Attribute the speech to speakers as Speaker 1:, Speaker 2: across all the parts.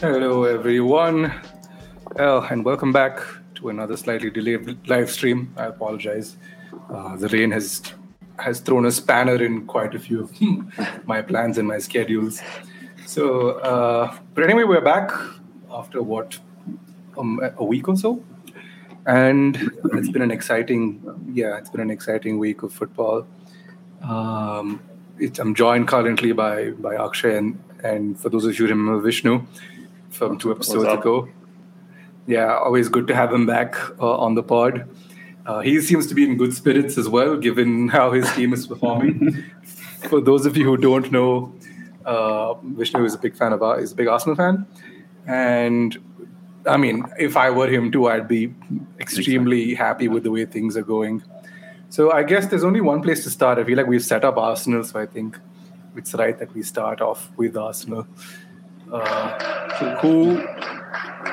Speaker 1: Hello, everyone, uh, and welcome back to another slightly delayed live stream. I apologize. Uh, the rain has has thrown a spanner in quite a few of my plans and my schedules. So, uh, but anyway, we're back after what um, a week or so, and it's been an exciting, yeah, it's been an exciting week of football. Um, it's, I'm joined currently by by Akshay and, and for those of you who remember Vishnu from two episodes ago. Yeah, always good to have him back uh, on the pod. Uh, he seems to be in good spirits as well, given how his team is performing. For those of you who don't know, uh, Vishnu is a big fan of ours, is a big Arsenal fan, and I mean, if I were him too, I'd be extremely happy with the way things are going. So I guess there's only one place to start. I feel like we've set up Arsenal, so I think it's right that we start off with Arsenal. Uh, so who?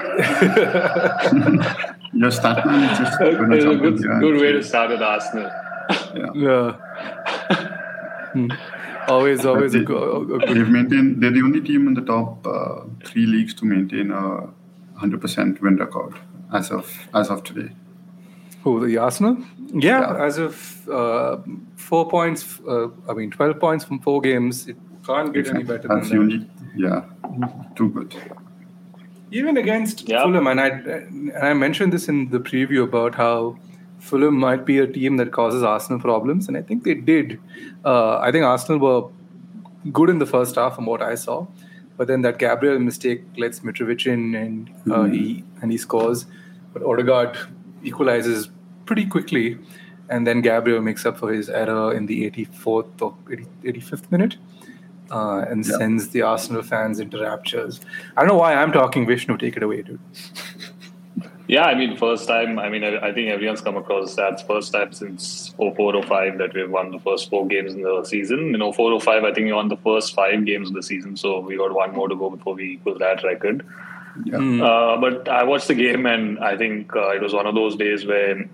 Speaker 2: Your statement is just
Speaker 3: It's
Speaker 2: gonna
Speaker 3: a
Speaker 2: jump
Speaker 3: good, good way to start with Arsenal.
Speaker 2: Yeah.
Speaker 1: Yeah. Hmm. Always, always a,
Speaker 2: They-
Speaker 1: go- a good.
Speaker 2: They've maintained. They're the only team in the top uh, three leagues to maintain a hundred percent win record as of as of today.
Speaker 1: Who the Arsenal? Yeah,
Speaker 2: Yeah.
Speaker 1: as of uh, four points. Uh, I mean, twelve points from four games. It can't get any better
Speaker 2: That's
Speaker 1: than that.
Speaker 2: the only. Yeah, too good.
Speaker 1: Even against
Speaker 3: Yeah.
Speaker 1: Fulham, and I and I mentioned this in the preview about how Fulham might be a team that causes Arsenal problems, and I think they did. Uh, I think Arsenal were good in the first half, from what I saw, but then that Gabriel mistake lets Mitrovic in, and uh, he and he scores, but Odegaard equalizes pretty quickly, and then Gabriel makes up for his error in the 84th or 80, 85th minute uh, and
Speaker 2: Yeah.
Speaker 1: sends the Arsenal fans into raptures. I don't know why I'm talking. Vishnu, take it away, dude.
Speaker 3: Yeah, I mean, first time. I mean, I, I think everyone's come across that first time since 04 05 that we've won the first four games in the season. In 04 05, I think we won the first five games of the season, so we got one more to go before we equal that record.
Speaker 2: Yeah.
Speaker 1: Hmm.
Speaker 3: Uh, but I watched the game, and I think uh, it was one of those days where,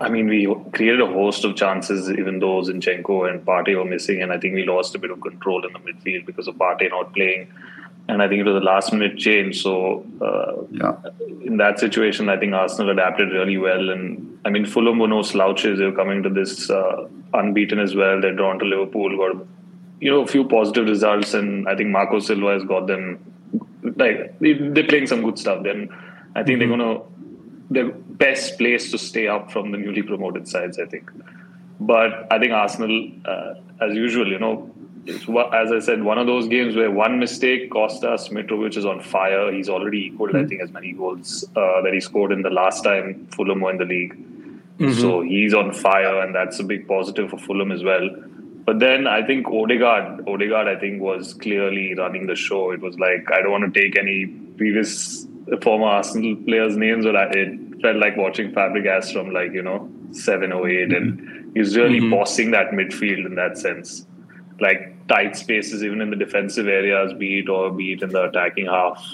Speaker 3: I mean, we created a host of chances, even though Zinchenko and Partey were missing, and I think we lost a bit of control in the midfield because of Partey not playing. And I think it was a last minute change. So, uh,
Speaker 2: Yeah,
Speaker 3: in that situation, I think Arsenal adapted really well. And I mean, Fulham were no slouches. They were coming to this uh, unbeaten as well. They're drawn to Liverpool, got you know a few positive results, and I think Marco Silva has got them like they- they're playing some good stuff. Then I think they're gonna they're best place to stay up from the newly promoted sides. I think, but I think Arsenal, uh, as usual, you know. It's, as I said, one of those games where one mistake cost us. Mitrovic is on fire. He's already equaled, I think, as many goals uh, that he scored in the last time Fulham were in the league. So he's on fire, and that's a big positive for Fulham as well. But then I think Odegaard, Odegaard, I think was clearly running the show. It was like I don't want to take any previous former Arsenal players' names, but I, it felt like watching Fabregas from like you know seven or 8 and mm-hmm. he's really mm-hmm. bossing that midfield in that sense. Like tight spaces, even in the defensive areas, be it or be it in the attacking half.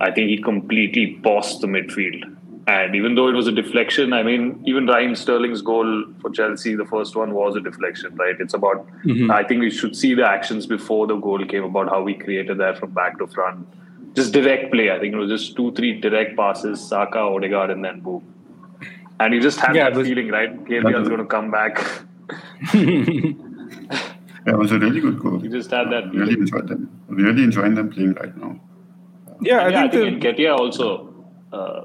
Speaker 3: I think he completely bossed the midfield. And even though it was a deflection, I mean, even Raheem Sterling's goal for Chelsea, the first one was a deflection, right? It's about, mm-hmm. I think we should see the actions before the goal came about how we created that from back to front. Just direct play. I think it was just two, three direct passes, Saka, Odegaard, and then boom. And you just had
Speaker 1: Yeah,
Speaker 3: that
Speaker 1: it was-
Speaker 3: feeling, right? KPL's going to come back.
Speaker 2: yeah, it was a really good goal.
Speaker 3: You just had that
Speaker 2: Really enjoyed them. Really enjoying them playing right now.
Speaker 1: Yeah, I
Speaker 3: yeah, I
Speaker 1: think,
Speaker 3: think
Speaker 1: the,
Speaker 3: Nketiah also. Uh,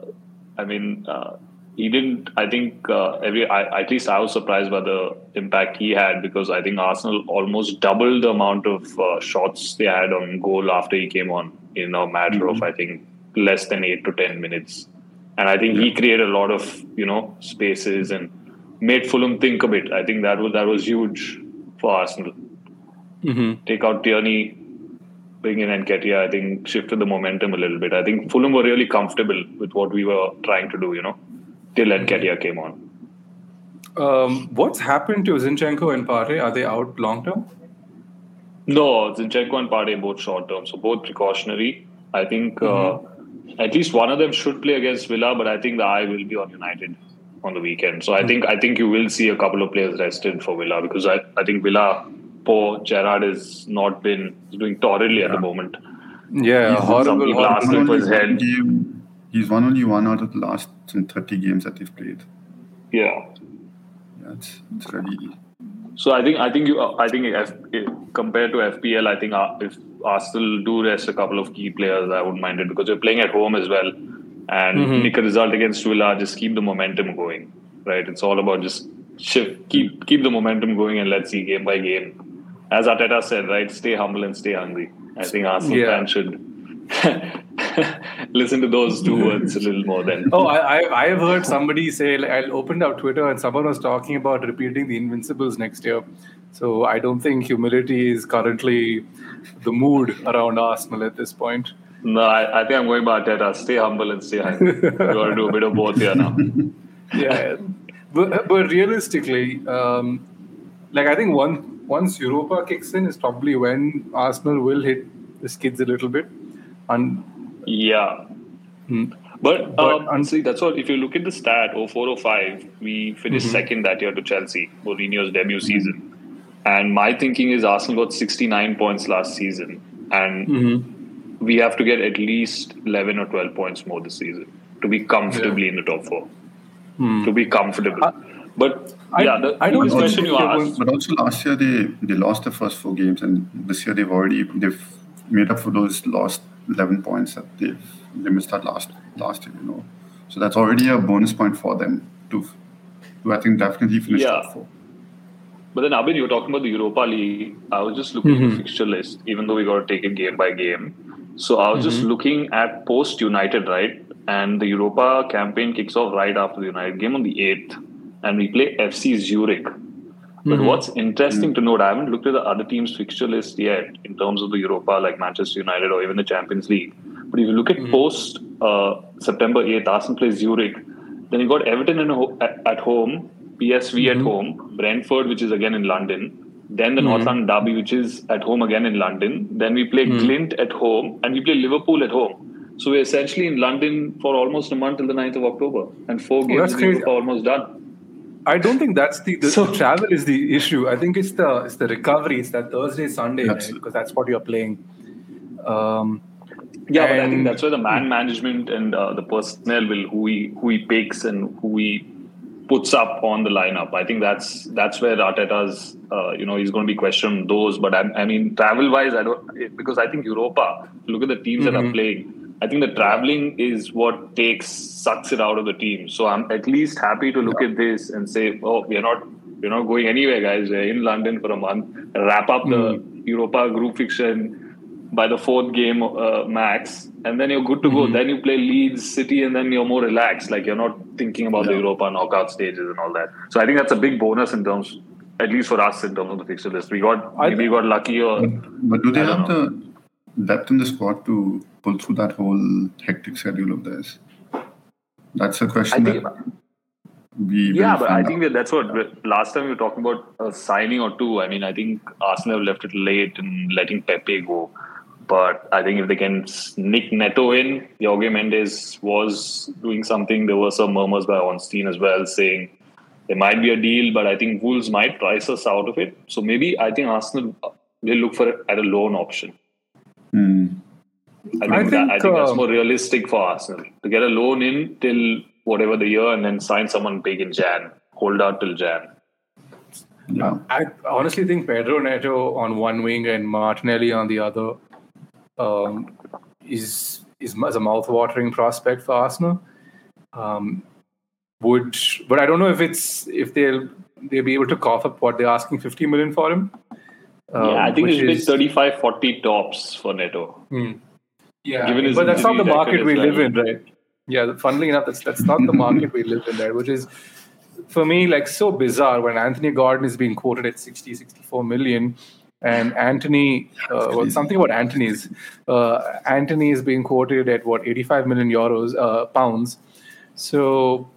Speaker 3: I mean, uh, he didn't. I think uh, every. I, at least I was surprised by the impact he had because I think Arsenal almost doubled the amount of uh, shots they had on goal after he came on in a matter of I think less than eight to ten minutes, and I think he created a lot of you know spaces and made Fulham think a bit. I think that was that was huge for Arsenal.
Speaker 1: Mhm.
Speaker 3: Take out Tierney, bring in Nketiah, I think shifted the momentum a little bit. I think Fulham were really comfortable with what we were trying to do, you know, till Nketiah came on.
Speaker 1: Um, what's happened to Zinchenko and Partey? Are they out long term?
Speaker 3: No, Zinchenko and Partey both short term, so both precautionary. I think uh,
Speaker 1: Mm-hmm.
Speaker 3: uh, at least one of them should play against Villa, but I think the eye will be on United on the weekend. So I
Speaker 1: Hmm.
Speaker 3: think I think you will see a couple of players rested for Villa because I, I think Villa, poor Gerrard has not been doing torridly at the moment.
Speaker 1: Yeah,
Speaker 3: He's- some
Speaker 1: horrible.
Speaker 3: people
Speaker 1: horrible.
Speaker 3: ask him for his.
Speaker 2: Game, he's won only one out of the last some 30 games that they've played.
Speaker 3: Yeah.
Speaker 2: Yeah, it's, it's really.
Speaker 3: So I think I think you I think if, if, compared to FPL, I think uh, if Arsenal do rest a couple of key players, I wouldn't mind it because you're playing at home as well, and
Speaker 1: Mhm.
Speaker 3: nick a result against Villa, just keep the momentum going. Right, it's all about just shift, keep keep the momentum going, and let's see game by game. As Arteta said, right, stay humble and stay hungry. I think Arsenal
Speaker 1: Yeah.
Speaker 3: fans should listen to those two words a little more. Then
Speaker 1: Oh, I, have heard somebody say like, I opened up Twitter and someone was talking about repeating the Invincibles next year. So I don't think humility is currently the mood around Arsenal at this point.
Speaker 3: no, I, I think I'm going by Arteta. Stay humble and stay hungry. you got to do a bit of both here now.
Speaker 1: Yeah, but but realistically, um, like I think one once Europa kicks in is probably when Arsenal will hit the skids a little bit. And
Speaker 3: Yeah.
Speaker 1: Hmm.
Speaker 3: But,
Speaker 1: But
Speaker 3: um,
Speaker 1: un-
Speaker 3: see, that's what, if you look at the stat, 0405, we finished
Speaker 1: Mhm.
Speaker 3: second that year to Chelsea, Mourinho's debut season. And my thinking is Arsenal got 69 points last season. And
Speaker 1: Mm-hmm.
Speaker 3: we have to get at least 11 or 12 points more this season to be comfortably in the top four. To be comfortable.
Speaker 1: Uh,
Speaker 3: but,
Speaker 1: I-
Speaker 3: yeah, the
Speaker 1: I don't
Speaker 3: question you asked.
Speaker 2: But also last year they they lost the first four games, and this year they've already they've made up for those lost 11 points that they've they missed out last last year. You know, so that's already a bonus point for them to to I think definitely finish
Speaker 3: Yeah.
Speaker 2: top four.
Speaker 3: But then, Abhin, you were talking about the Europa League. I was just looking at
Speaker 1: Mhm.
Speaker 3: the fixture list, even though we got to take it game by game. So I was just
Speaker 1: Mhm.
Speaker 3: looking at post United, right? And the Europa campaign kicks off right after the United game on the 8th. And we play FC Zurich. But
Speaker 1: Mhm.
Speaker 3: what's interesting to note, I haven't looked at the other teams' fixture list yet in terms of the Europa, like Manchester United or even the Champions League. But if you look at
Speaker 1: Mhm.
Speaker 3: post uh, September 8th, Arsenal plays Zurich. Then you got Everton in ho- at, at home, PSV at
Speaker 1: Mhm.
Speaker 3: home, Brentford, which is again in London. Then the
Speaker 1: Mhm.
Speaker 3: North London Derby, which is at home again in London. Then we play
Speaker 1: Mhm.
Speaker 3: Glimt at home, and we play Liverpool at home. So we're essentially in London for almost a month till the 9th of October, and four games
Speaker 1: Oh,
Speaker 3: in
Speaker 1: crazy.
Speaker 3: Europe are almost done.
Speaker 1: I don't think that's the, the,
Speaker 3: So-
Speaker 1: the travel is the issue. I think it's the it's the recovery. It's that Thursday Sunday
Speaker 2: That's-
Speaker 1: because that's what you're playing. Um,
Speaker 3: Yeah, but I think that's where the man management and uh, the personnel will who he who he picks and who he puts up on the lineup. I think that's that's where Arteta's uh, you know he's going to be questioned those. But I, I mean travel wise, I don't because I think Europa. Look at the teams that are
Speaker 1: Mhm.
Speaker 3: playing. I think the traveling is what takes sucks it out of the team. So I'm at least happy to look at this and say, oh, we're not we're not going anywhere, guys. We're in London for a month. Wrap up the Europa group fixture by the fourth game uh, max, and then you're good to go.
Speaker 1: Mhm.
Speaker 3: Then you play Leeds City, and then you're more relaxed. Like you're not thinking about the Europa knockout stages and all that. So I think that's a big bonus in terms, at least for us, in terms of the fixture list. We got
Speaker 1: I
Speaker 3: we got lucky or
Speaker 2: But do they have the depth in the squad to pull through that whole hectic schedule of theirs? That's a question
Speaker 3: think.
Speaker 2: that we
Speaker 3: Yeah, but I
Speaker 2: find
Speaker 3: think that that's what last time we were talking about a signing or two. I mean, I think Arsenal have left it late in letting Pepe go. But I think if they can sneak Neto in, Jorge Mendes was doing something. There were some murmurs by Ornstein as well saying there might be a deal, but I think Wolves might price us out of it. So maybe I think Arsenal will look for it at a loan option.
Speaker 2: Hmm.
Speaker 3: I think,
Speaker 1: I
Speaker 3: that,
Speaker 1: think,
Speaker 3: I think that's
Speaker 1: um,
Speaker 3: more realistic for Arsenal to get a loan in till whatever the year and then sign someone big in Jan, hold out till Jan.
Speaker 2: Yeah.
Speaker 1: I honestly think Pedro Neto on one wing and Martinelli on the other um, is is is a mouth-watering prospect for Arsenal. Um, would but I don't know if it's if they'll they'll be able to cough up what they're asking 50 million for him. Um,
Speaker 3: yeah, I think
Speaker 1: which
Speaker 3: it's been 35, 40 tops for Neto.
Speaker 1: Hmm. Yeah,
Speaker 3: Given
Speaker 1: but that's not the market we live in, right? Yeah, funnily enough, that's that's not the market we live in, right? Which is for me like so bizarre when Anthony Gordon is being quoted at 60, 64 million, and Antony, uh, well, something about Antony's, uh, Antony is being quoted at what 85 million euros, uh, pounds. So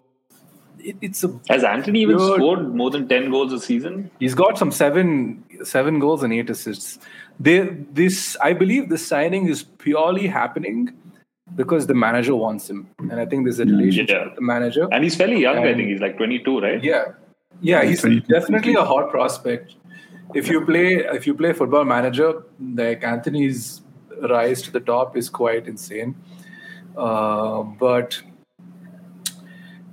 Speaker 1: it, it's a
Speaker 3: Has Antony even
Speaker 1: Good.
Speaker 3: scored more than 10 goals a season?
Speaker 1: He's got some seven seven goals and eight assists. They, this I believe this signing is purely happening because the manager wants him, and I think there's a relationship
Speaker 3: Yeah.
Speaker 1: with the manager.
Speaker 3: And he's fairly young, I think. He's like 22, right?
Speaker 1: Yeah, yeah, he's definitely a hot prospect. If you play if you play Football Manager, like Antony's rise to the top is quite insane. Uh, but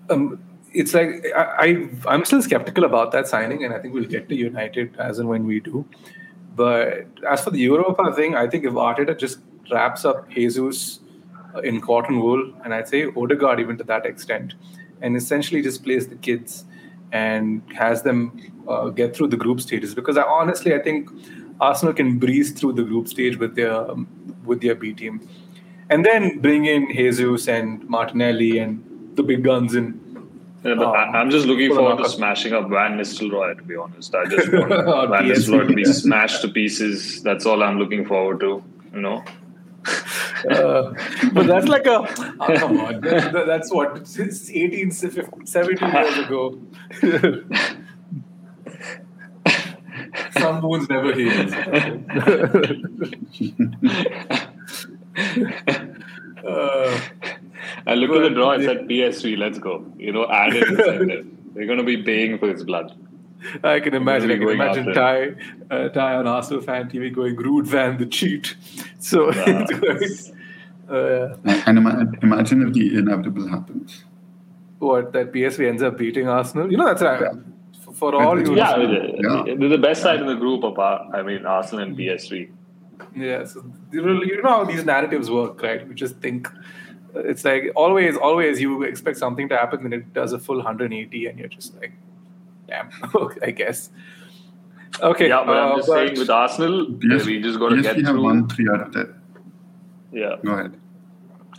Speaker 1: um, it's like I, I I'm still skeptical about that signing, and I think we'll get to United as and when we do. But as for the Europa thing, I think if Arteta just wraps up Jesus uh, in cotton wool, and I'd say Odegaard even to that extent, and essentially just plays the kids and has them uh, get through the group stages. Because I honestly, I think Arsenal can breeze through the group stage with their um, with their B team, and then bring in Jesus and Martinelli and the big guns in.
Speaker 3: Yeah, but I,
Speaker 1: Um,
Speaker 3: I'm just looking forward to smashing up Van Nistelrooy, to be honest. I just want Van
Speaker 1: PSV.
Speaker 3: Nistelrooy to be smashed to pieces. That's all I'm looking forward to, you know?
Speaker 1: Uh, but that's like a oh, come on that, that- that's what since 18 17 years ago some wounds never heal uh,
Speaker 3: I looked at the draw, I
Speaker 1: they-
Speaker 3: said PSV, let's go. You know, add in incentive. They're going to be paying for his blood.
Speaker 1: I can imagine. I can imagine
Speaker 3: after
Speaker 1: Ty, uh, Ty on Arsenal fan TV going Ruud van the cheat. So
Speaker 3: Yeah.
Speaker 1: it's uh,
Speaker 2: And imagine if the inevitable happens.
Speaker 1: what that PSV ends up beating Arsenal. You know that's right. For, for all you
Speaker 3: Yeah,
Speaker 2: Yeah.
Speaker 3: they're the best side in the group apart. I mean, Arsenal and PSV.
Speaker 1: Yeah, so you know, how these narratives work, right? We just think it's like always, always you expect something to happen, then it does a full 180, and you're just like, damn, I guess. Okay,
Speaker 3: Yeah, but
Speaker 1: uh,
Speaker 3: I'm just
Speaker 1: but-
Speaker 3: saying with Arsenal,
Speaker 2: PS,
Speaker 3: we just got to
Speaker 2: PSV
Speaker 3: get
Speaker 2: have
Speaker 3: through.
Speaker 2: won three out of that.
Speaker 3: Yeah,
Speaker 2: Go ahead.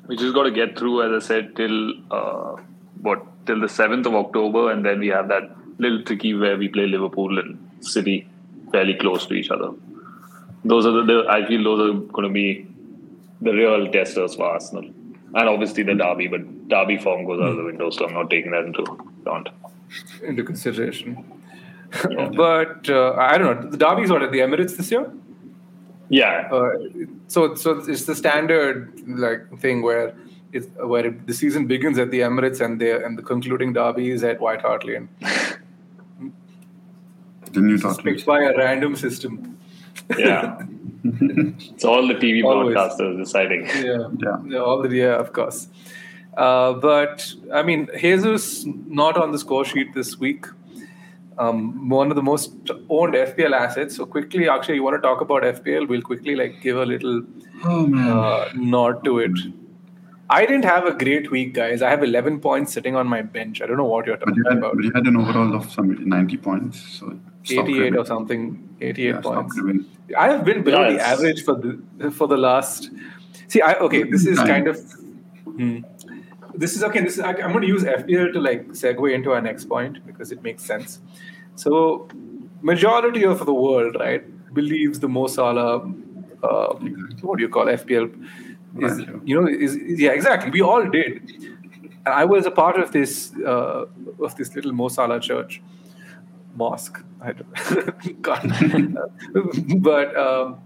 Speaker 3: we just got to get through, as I said, till uh, what till the seventh of October, and then we have that little tricky where we play Liverpool and City fairly close to each other. Those are the, the I feel those are going to be the real testers for Arsenal, and obviously the derby. But derby form goes out of the window, so I'm not taking that into account.
Speaker 1: into consideration.
Speaker 3: Yeah.
Speaker 1: but uh, I don't know. The Derby's what at the Emirates this year.
Speaker 3: Yeah,
Speaker 1: Uh, so, so it's the standard like thing where it's where it, the season begins at the Emirates and the and the concluding derby is at White Hart Lane.
Speaker 2: The new
Speaker 1: It's
Speaker 2: Tottenham.
Speaker 1: picked by a random system.
Speaker 3: yeah. it's all the TV
Speaker 1: Always.
Speaker 3: broadcasters deciding.
Speaker 1: Yeah,
Speaker 2: Yeah.
Speaker 1: yeah, all the yeah, of course. Uh, but I mean, Jesus not on the score sheet this week. Um, one of the most owned FPL assets. So quickly, actually, you want to talk about FPL? We'll quickly like give a little
Speaker 2: Oh man.
Speaker 1: uh, nod to it. I didn't have a great week, guys. I have 11 points sitting on my bench. I don't know what you're
Speaker 2: but,
Speaker 1: talking
Speaker 2: you had,
Speaker 1: about.
Speaker 2: but you had an overall of some 90 points. So stop
Speaker 1: 88 or something. 88
Speaker 2: Yeah,
Speaker 1: points. I have been below
Speaker 3: Yeah,
Speaker 1: the average for the for the last. See, I okay. This is kind of. Hmm. This is okay. This is, I, I'm going to use FPL to like segue into our next point because it makes sense. So, majority of the world, right, believes the Mo Salah. Um, what do you call FPL? Is
Speaker 2: Right.
Speaker 1: you know is, is yeah exactly. We all did. And I was a part of this uh, of this little Mo Salah church mosque. I don't, but um,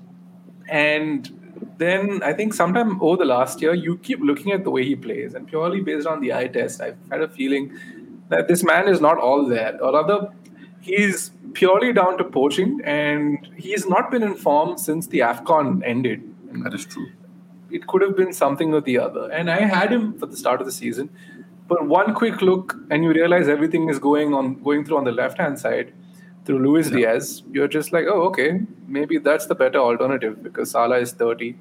Speaker 1: and then I think sometime over the last year, you keep looking at the way he plays, and purely based on the eye test, I've had a feeling that this man is not all there, or rather, he's purely down to poaching, and he's not been in form since the Afcon ended. And
Speaker 2: That is true.
Speaker 1: it could have been something or the other. And I had him for the start of the season, but one quick look and you realize everything is going on going through on the left hand side through Luis Diaz. You're just like, oh, okay, maybe that's the better alternative because Salah is 30,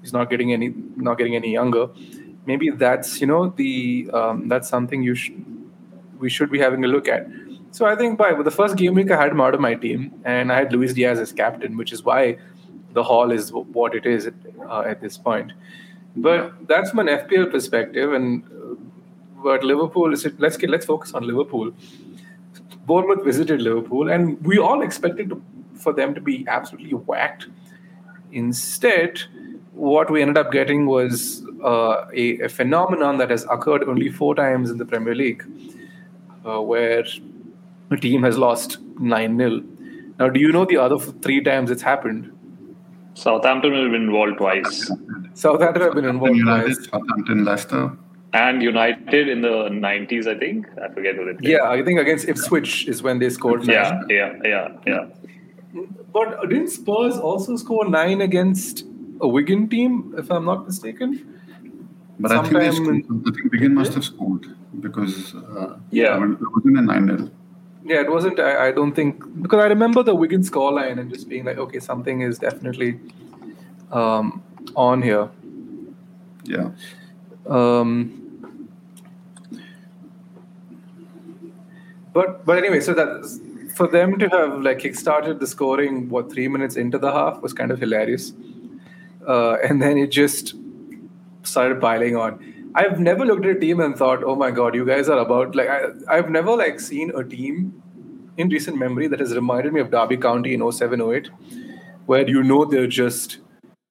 Speaker 1: he's not getting any not getting any younger. Maybe that's you know the um, that's something you should we should be having a look at. So I think by the first game week I had him out of my team and I had Luis Diaz as captain, which is why the hall is what it is uh, at this point. But that's from an FPL perspective, and but Liverpool is let's get let's focus on Liverpool. Bournemouth visited Liverpool, and we all expected to, for them to be absolutely whacked. Instead, what we ended up getting was uh, a, a phenomenon that has occurred only four times in the Premier League. uh, where a team has lost 9 0. Now, do you know the other three times it's happened?
Speaker 3: Southampton have been involved twice,
Speaker 1: Southampton have been involved
Speaker 2: United,
Speaker 1: twice.
Speaker 2: Southampton, Leicester.
Speaker 3: And United in the 90s, I think. I forget who they played.
Speaker 1: Yeah, I think against Ipswich is when they scored nine.
Speaker 3: yeah, yeah, yeah, yeah.
Speaker 1: But didn't Spurs also score nine against a Wigan team, if I'm not mistaken?
Speaker 2: But I think they scored, I think Wigan must have scored because uh,
Speaker 3: Yeah.
Speaker 2: it wasn't a 9 0.
Speaker 1: Yeah, it wasn't. I, I don't think because I remember the Wigan scoreline and just being like, okay, something is definitely um, on here.
Speaker 2: Yeah.
Speaker 1: Um, but but anyway, so that for them to have like kickstarted the scoring what three minutes into the half was kind of hilarious, uh, and then it just started piling on. I've never looked at a team and thought, oh my god, you guys are about like I, I've never like seen a team in recent memory that has reminded me of Derby County in 0708, where you know they're just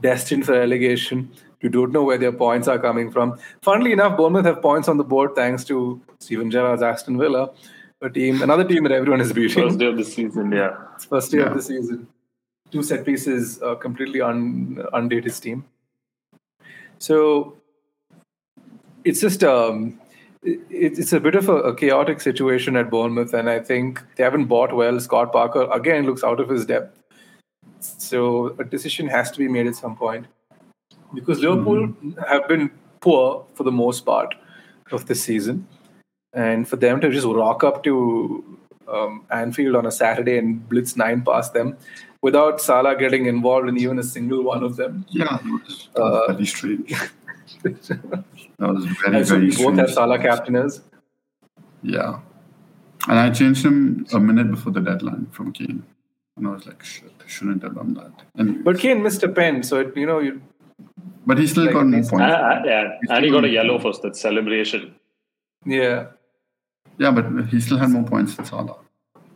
Speaker 1: destined for relegation. You don't know where their points are coming from. Funnily enough, Bournemouth have points on the board thanks to Steven Gerrard's Aston Villa, a team, another team that everyone is beating.
Speaker 3: First day of the season, yeah.
Speaker 1: It's first day
Speaker 2: Yeah.
Speaker 1: of the season. Two set pieces, uh, completely un- undate his team. So it's just um, it, it's a bit of a, a chaotic situation at Bournemouth, and I think they haven't bought well. Scott Parker again looks out of his depth, so a decision has to be made at some point because Liverpool have been poor for the most part of this season, and for them to just rock up to um, Anfield on a Saturday and blitz nine past them without Salah getting involved in even a single one of them.
Speaker 2: Yeah, that was, that was
Speaker 1: Uh,
Speaker 2: very strange. That was very,
Speaker 1: so
Speaker 2: very
Speaker 1: we both
Speaker 2: strange.
Speaker 1: had Salah captainers.
Speaker 2: Yeah. And I changed him a minute before the deadline from Kane. And I was like, shit, I shouldn't have done that. And,
Speaker 1: But Kane missed a pen, so it, you know, you,
Speaker 2: but he still
Speaker 1: like,
Speaker 2: got more
Speaker 1: he's-
Speaker 2: points.
Speaker 3: And, and- yeah, and he got a yellow for that celebration.
Speaker 1: yeah.
Speaker 2: Yeah, but he still had more points than Salah.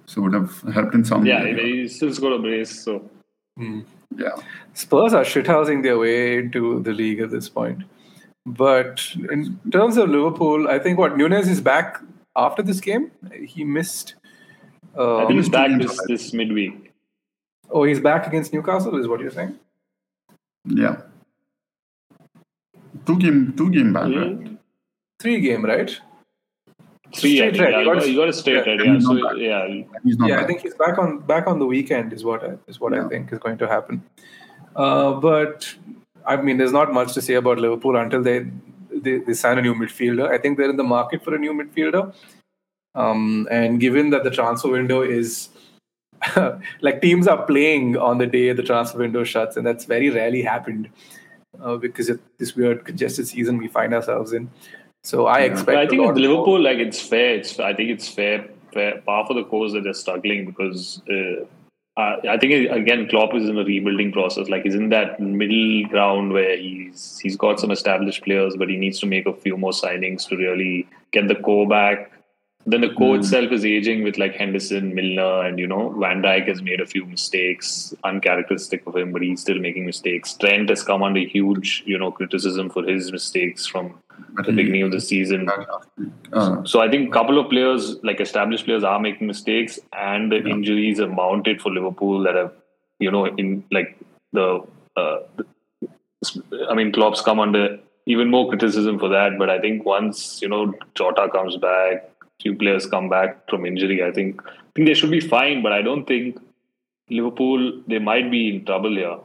Speaker 2: So it would have helped in some
Speaker 3: Yeah,
Speaker 2: way.
Speaker 3: he still scored a brace. So
Speaker 2: Yeah.
Speaker 1: Spurs are shithousing their way into the league at this point. But in terms of Liverpool, I think what Nunez is back after this game. He missed. Uh,
Speaker 3: I think he's back this, this midweek.
Speaker 1: oh, he's back against Newcastle, is what you're saying?
Speaker 2: Yeah. Two game, two game back,
Speaker 3: Hmm?
Speaker 2: right?
Speaker 1: Three game, right?
Speaker 3: Three, I
Speaker 1: Straight
Speaker 3: think.
Speaker 1: red.
Speaker 3: Yeah,
Speaker 1: He
Speaker 3: you
Speaker 1: got
Speaker 3: got,
Speaker 1: a-
Speaker 3: you got a straight
Speaker 1: yeah.
Speaker 3: red. Yeah,
Speaker 2: He's
Speaker 3: so
Speaker 2: not back.
Speaker 3: yeah,
Speaker 2: He's not
Speaker 1: yeah,
Speaker 2: back.
Speaker 1: I think he's back on back on the weekend is what I, is what I
Speaker 2: Yeah.
Speaker 1: think is going to happen. Uh, but I mean, there's not much to say about Liverpool until they, they they sign a new midfielder. I think they're in the market for a new midfielder. Um, and given that the transfer window is like teams are playing on the day the transfer window shuts, and that's very rarely happened uh, because of this weird congested season we find ourselves in. So I expect.
Speaker 3: But I
Speaker 1: a
Speaker 3: think
Speaker 1: lot
Speaker 3: with
Speaker 1: more-
Speaker 3: Liverpool, like it's fair. It's I think it's fair, fair par for the course that they're struggling because uh, I, I think again Klopp is in a rebuilding process. Like he's in that middle ground where he's he's got some established players, but he needs to make a few more signings to really get the core back. Then the core itself is aging with like Henderson, Milner, and you know Van Dijk has made a few mistakes, uncharacteristic of him, but he's still making mistakes. Trent has come under huge, you know, criticism for his mistakes from
Speaker 2: But
Speaker 3: the
Speaker 2: he-
Speaker 3: beginning of the season.
Speaker 2: Uh,
Speaker 3: So I think a couple of players, like established players, are making mistakes, and the injuries have mounted for Liverpool that have, you know, in like the, uh, the- I mean, Klopp's come under even more criticism for that. But I think once you know Jota comes back, few players come back from injury, I think I think they should be fine. But I don't think Liverpool they might be in trouble here.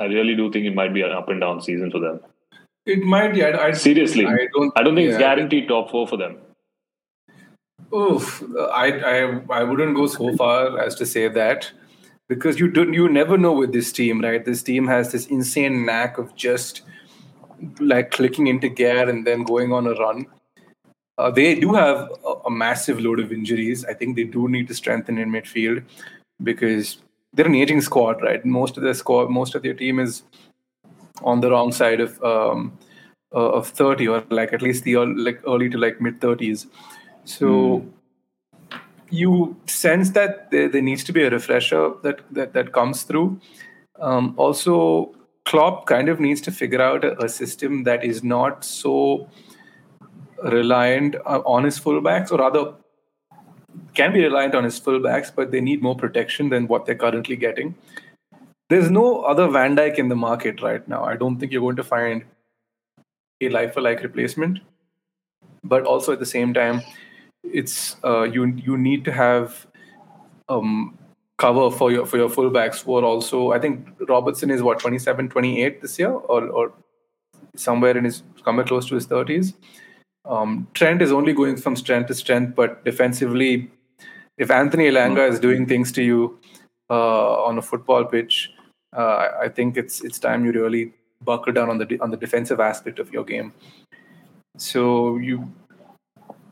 Speaker 3: I really do think it might be an up and down season for them.
Speaker 1: It might be. I, I,
Speaker 3: Seriously,
Speaker 1: I don't.
Speaker 3: I don't think it's guaranteed top four for them.
Speaker 1: Oof, I, I I wouldn't go so far as to say that because you don't you never know with this team, right? This team has this insane knack of just like clicking into gear and then going on a run. Uh, they do have a, a massive load of injuries. I think they do need to strengthen in midfield because they're an aging squad, right? Most of their squad, most of their team is on the wrong side of um, uh, of thirty or like at least the ear- like early to like mid thirties. So you sense that there, there needs to be a refresher that that, that comes through. Um, also, Klopp kind of needs to figure out a, a system that is not so reliant uh, on his fullbacks, or rather, can be reliant on his fullbacks, but they need more protection than what they're currently getting. There's no other Van Dijk in the market right now. I don't think you're going to find a like for like replacement. But also at the same time, it's uh, you you need to have um, cover for your for your fullbacks who are also I think Robertson is what 27, 28 this year or or somewhere in his somewhere close to his 30s. Um, Trent is only going from strength to strength, but defensively, if Anthony Elanga is doing things to you uh, on a football pitch, uh, I think it's it's time you really buckle down on the on the defensive aspect of your game. So you,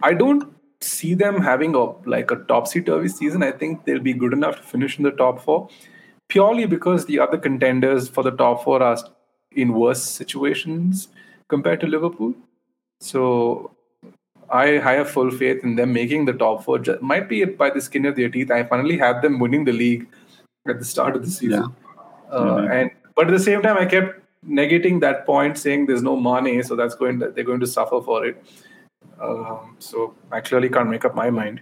Speaker 1: I don't see them having a like a topsy turvy season. I think they'll be good enough to finish in the top four, purely because the other contenders for the top four are in worse situations compared to Liverpool. So I, I have full faith in them making the top four. Might be by the skin of their teeth. I finally had them winning the league at the start of the season. Yeah. Uh, mm-hmm. And but at the same time, I kept negating that point, saying there's no money, so that's going to, they're going to suffer for it. Um, so I clearly can't make up my mind.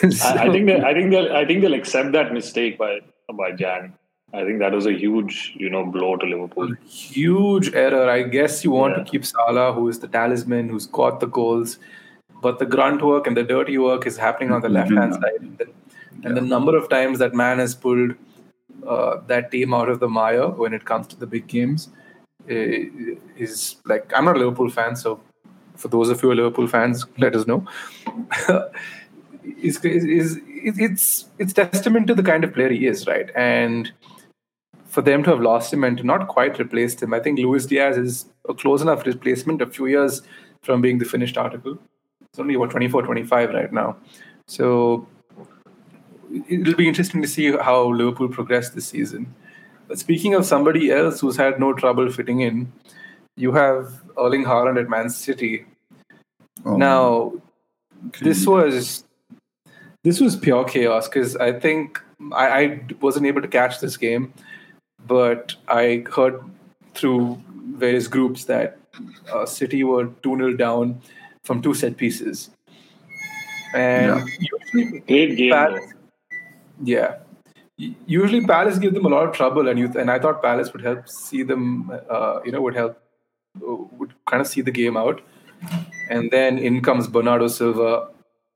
Speaker 3: so, I, I, think they, I think they'll I think they'll accept that mistake by by Jan. I think that was a huge, you know, blow to Liverpool.
Speaker 1: Huge error. I guess you want yeah. to keep Salah, who is the talisman, who's got the goals, but the grunt work and the dirty work is happening on the left hand side. And the, and the number of times that man has pulled uh, that team out of the mire when it comes to the big games eh, is like I'm not a Liverpool fan, so for those of you Liverpool fans, let us know. is, is, it's it's testament to the kind of player he is, right? And for them to have lost him and to not quite replaced him, I think Luis Diaz is a close enough replacement, a few years from being the finished article. It's only about 24, 25 right now. So it'll be interesting to see how Liverpool progress this season. But speaking of somebody else who's had no trouble fitting in, you have Erling Haaland at Man City. Oh, now, this was this was pure chaos because I think I, I wasn't able to catch this game but I heard through various groups that uh, City were 2 0 down from two set pieces. And yeah. usually,
Speaker 3: great game. Palace,
Speaker 1: yeah. Usually, Palace give them a lot of trouble, and you and I thought Palace would help see them, uh, you know, would help, uh, would kind of see the game out. And then in comes Bernardo Silva,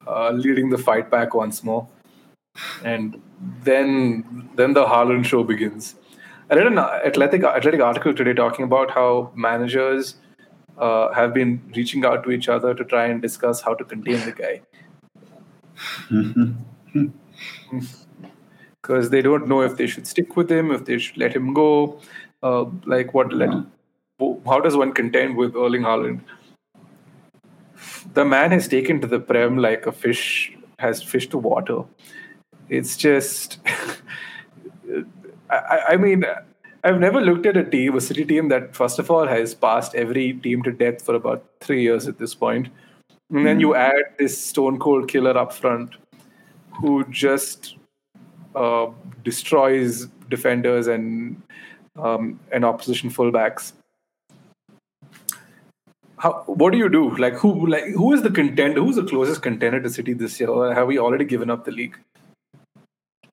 Speaker 1: uh, leading the fight back once more, and then then the Haaland show begins. I read an athletic athletic article today talking about how managers uh, have been reaching out to each other to try and discuss how to contain the guy. Because they don't know if they should stick with him, if they should let him go. Uh, like what? Let, how does one contend with Erling Haaland? The man has taken to the prem like a fish has fish to water. It's just I, I mean, I've never looked at a team, a City team that, first of all, has passed every team to death for about three years at this point. And then you hmm. add this stone cold killer up front who just uh, destroys defenders and um, and opposition fullbacks. How, what do you do? Like who like who is the contender? Who's the closest contender to City this year? Or have we already given up the league?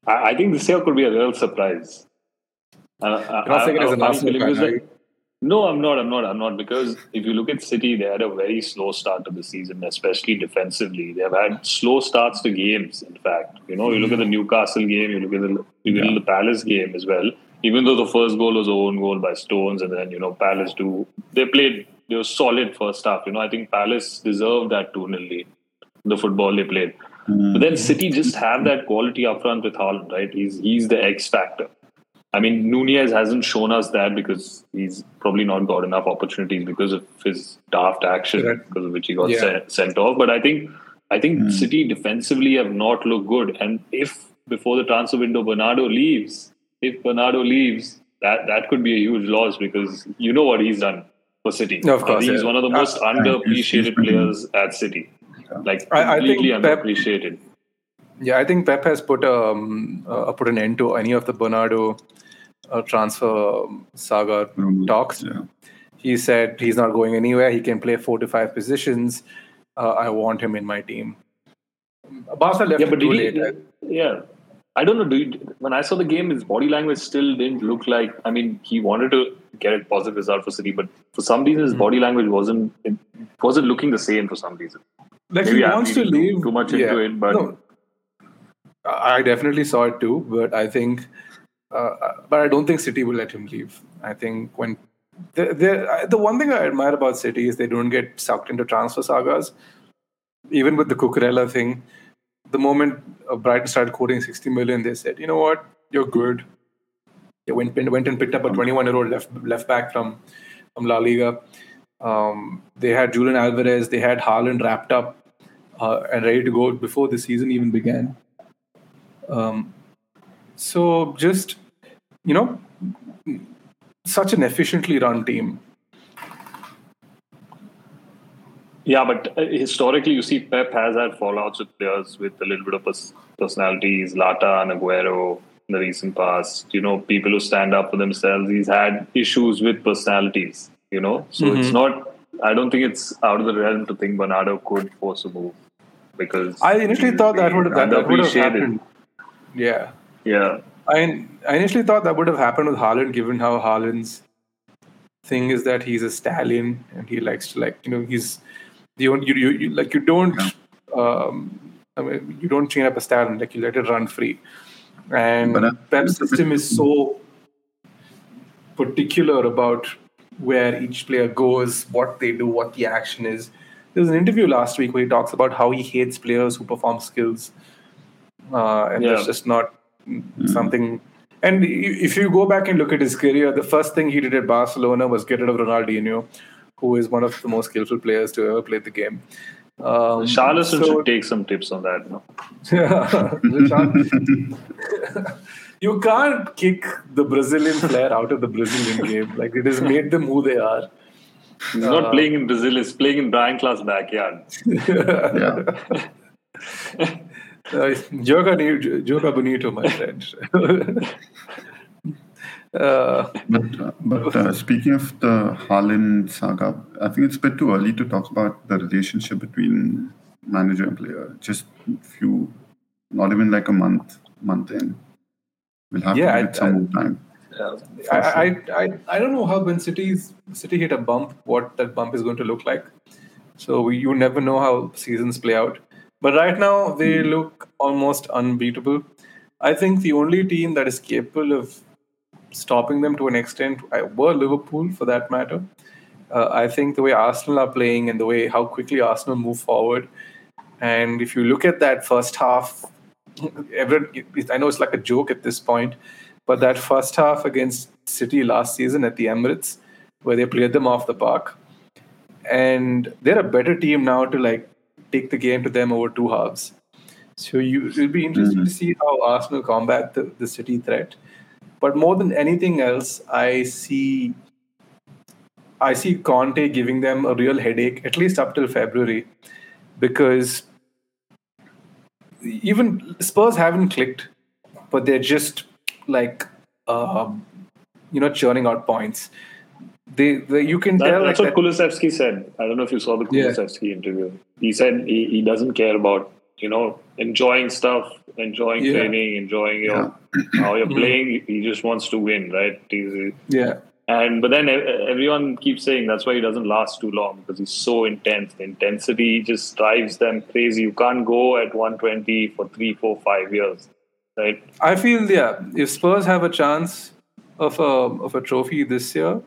Speaker 3: I, I think this year could be a real surprise. Uh, I, I, no, I'm not. I'm not. I'm not because if you look at City, they had a very slow start to the season, especially defensively. They have had slow starts to games. In fact, you know, you look at the Newcastle game, you look at the you look at the Palace game as well. Even though the first goal was own goal by Stones, and then you know Palace do they played they were solid first half. You know, I think Palace deserved that two 0 lead. The football they played. Mm. But then City just have that quality up front with Haaland, right? He's he's the X factor. I mean, Nunez hasn't shown us that because he's probably not got enough opportunities because of his daft action, right. because of which he got yeah. sent, sent, off. But I think I think mm. City defensively have not looked good. And if before the transfer window Bernardo leaves, if Bernardo leaves, that that could be a huge loss because you know what he's done for City.
Speaker 1: No, of course,
Speaker 3: he's
Speaker 1: yeah.
Speaker 3: one of the most uh, underappreciated players at City like I, completely I think underappreciated. Pep,
Speaker 1: yeah, I think Pep has put um uh, put an end to any of the Bernardo uh, transfer saga mm, talks. Yeah. He said he's not going anywhere. He can play four to five positions. Uh, I want him in my team. Barca left
Speaker 3: Yeah, but
Speaker 1: too
Speaker 3: did he,
Speaker 1: late.
Speaker 3: yeah, I don't know. Do you, when I saw the game, his body language still didn't look like. I mean, he wanted to get a positive result for City, but for some reason, his body language wasn't it wasn't looking the same for some reason.
Speaker 1: Like
Speaker 3: Maybe
Speaker 1: he
Speaker 3: I'm
Speaker 1: wants to leave
Speaker 3: too much into it, but-
Speaker 1: no, I definitely saw it too. But I think, uh, but I don't think City will let him leave. I think when the the the one thing I admire about City is they don't get sucked into transfer sagas. Even with the Cucurella thing, the moment uh, Brighton started quoting 60 million, they said, "You know what? You're good." They went went and picked up a 21 year old left left back from from La Liga. Um, they had Julian Alvarez, they had Haaland wrapped up uh, and ready to go before the season even began. Um, so just you know, such an efficiently run team.
Speaker 3: Yeah, but uh, historically, you see, Pep has had fallouts with players with a little bit of pers- personalities. Zlatan and Aguero in the recent past. You know, people who stand up for themselves. He's had issues with personalities. You know, so it's not. I don't think it's out of the realm to think Bernardo could force a move because
Speaker 1: I initially thought that would that, that would have happened. Yeah,
Speaker 3: Yeah,
Speaker 1: I I initially thought that would have happened with Haaland, given how Haaland's thing is that he's a stallion and he likes to like you know he's the only you, you, you like you don't um, I mean you don't chain up a stallion like you let it run free, and
Speaker 2: But, uh,
Speaker 1: Pep's system is so particular about where each player goes, what they do, what the action is. There was an interview last week where he talks about how he hates players who perform skills, uh, and
Speaker 3: Yeah.
Speaker 1: that's just not something. And if you go back and look at his career, the first thing he did at Barcelona was get rid of Ronaldinho, who is one of the most skillful players to ever play the game. Um,
Speaker 3: Richarlison
Speaker 1: so-
Speaker 3: should take some tips on that. No?
Speaker 1: you can't kick the Brazilian player out of the Brazilian game. Like it has made them who they are.
Speaker 3: He's
Speaker 1: Uh,
Speaker 3: not playing in Brazil. He's playing in Brian Clough's backyard.
Speaker 2: yeah.
Speaker 1: Uh, Joga, Joga Bonito, my friend. uh,
Speaker 2: But uh, but uh, speaking of the Haaland saga, I think it's a bit too early to talk about the relationship between manager and player. Just few, not even like a month month in. We'll have
Speaker 1: Yeah,
Speaker 2: to give some more time.
Speaker 1: I, I, I, I don't know how when City's City hit a bump, what that bump is going to look like. So we, you never know how seasons play out. But right now they look almost unbeatable. I think the only team that is capable of stopping them to an extent were Liverpool, for that matter. Uh, I think the way Arsenal are playing and the way how quickly Arsenal move forward, and if you look at that first half, everyone, I know it's like a joke at this point, but that first half against City last season at the Emirates, where they played them off the park, and they're a better team now to like take the game to them over two halves. So you it'll be interesting to see how Arsenal combat the, the City threat. But more than anything else, I see I see Conte giving them a real headache, at least up till February, because even Spurs haven't clicked, but they're just like um, you know churning out points. They, they you can
Speaker 3: That,
Speaker 1: tell
Speaker 3: that's
Speaker 1: like
Speaker 3: what
Speaker 1: that,
Speaker 3: Kulusevski said. I don't know if you saw the
Speaker 1: Yeah.
Speaker 3: Kulusevski interview. He said he, he doesn't care about you know enjoying stuff, enjoying
Speaker 1: Yeah.
Speaker 3: training, enjoying your how you're mm. playing. He just wants to win, right? He's,
Speaker 1: yeah.
Speaker 3: and but then everyone keeps saying that's why he doesn't last too long because he's so intense. The intensity just drives them crazy. You can't go at 120 for three, four, five years, right?
Speaker 1: I feel yeah, if Spurs have a chance of a of a trophy this year,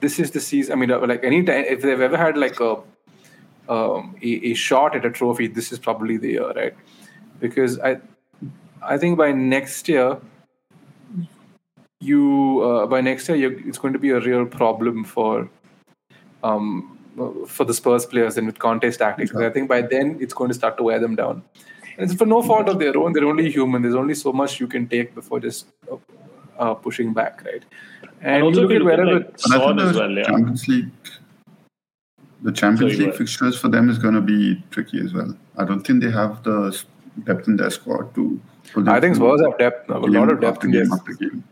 Speaker 1: this is the season. I mean, uh, like any time if they've ever had like a um, a, a shot at a trophy, this is probably the year, right? Because I I think by next year, you uh, by next year it's going to be a real problem for um for the Spurs players and with Conte's tactics. Because I think by then it's going to start to wear them down. And it's for no fault of their own. They're only human. There's only so much you can take before just uh, pushing back, right? And,
Speaker 3: also
Speaker 1: you look at
Speaker 3: you look at,
Speaker 1: wherever.
Speaker 3: like,
Speaker 2: But I
Speaker 3: Son
Speaker 2: think
Speaker 3: as
Speaker 2: the
Speaker 3: well, yeah.
Speaker 2: Champions League, the Champions
Speaker 3: Sorry,
Speaker 2: League
Speaker 3: ahead.
Speaker 2: fixtures for them is going to be tricky as well. I don't think they have the depth in their squad to.
Speaker 1: I think
Speaker 2: through
Speaker 1: Spurs have depth, a lot of depth in
Speaker 2: game after game.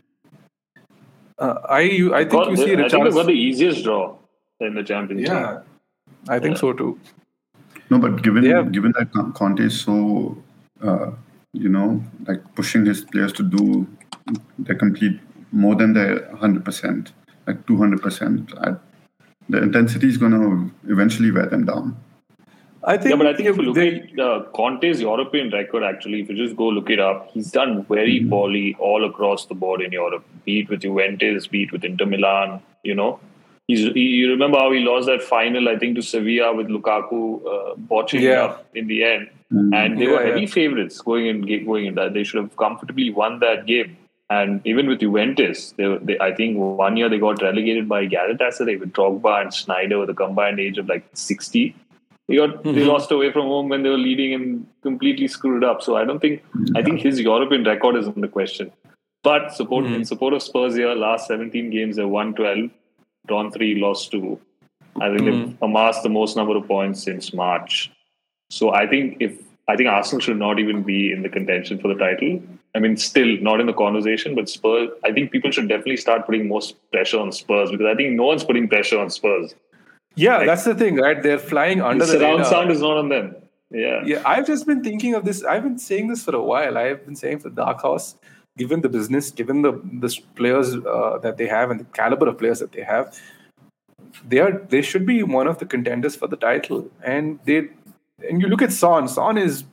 Speaker 1: Uh, I you, I think
Speaker 3: Got-
Speaker 1: you see
Speaker 3: I think they've got the easiest draw in the Champions League.
Speaker 1: Yeah, I think
Speaker 3: Yeah.
Speaker 1: so too.
Speaker 2: No, but given
Speaker 1: Yeah.
Speaker 2: given that Con- Conte is so, uh, you know, like pushing his players to do the complete more than their hundred percent, like two hundred percent, the intensity is going to eventually wear them down.
Speaker 1: I think.
Speaker 3: Yeah, but I think if you look
Speaker 1: they-
Speaker 3: at uh, Conte's European record, actually, if you just go look it up, he's done very
Speaker 1: Mm-hmm.
Speaker 3: poorly all across the board in Europe. Be it with Juventus, be it with Inter Milan. You know, he's. He, you remember how he lost that final, I think, to Sevilla with Lukaku uh, botching it
Speaker 1: Yeah.
Speaker 3: up in the end, and they
Speaker 1: Yeah,
Speaker 3: were
Speaker 1: yeah.
Speaker 3: heavy favorites going in. Going in that, they should have comfortably won that game. And even with Juventus, they, they, I think one year they got relegated by Galatasaray with Drogba and Sneijder with a combined age of like 60. They got they
Speaker 1: Mm-hmm.
Speaker 3: lost away from home when they were leading and completely screwed up. So I don't think I think his European record is in the question. But support
Speaker 1: Mm-hmm.
Speaker 3: in support of Spurs here, last 17 games they won 12, drawn three, lost two. I think
Speaker 1: Mm-hmm.
Speaker 3: they've amassed the most number of points since March. So I think if I think Arsenal should not even be in the contention for the title. I mean, still not in the conversation, but Spurs. I think people should definitely start putting more pressure on Spurs because I think no one's putting pressure on Spurs.
Speaker 1: yeah, that's the thing, right? They're flying under
Speaker 3: The
Speaker 1: the
Speaker 3: surround
Speaker 1: radar.
Speaker 3: sound is not on them. Yeah.
Speaker 1: Yeah, I've just been thinking of this. I've been saying this for a while. I've been saying for Dark Horse, given the business, given the the players uh, that they have and the caliber of players that they have, they are they should be one of the contenders for the title. And they and you look at Son. Son is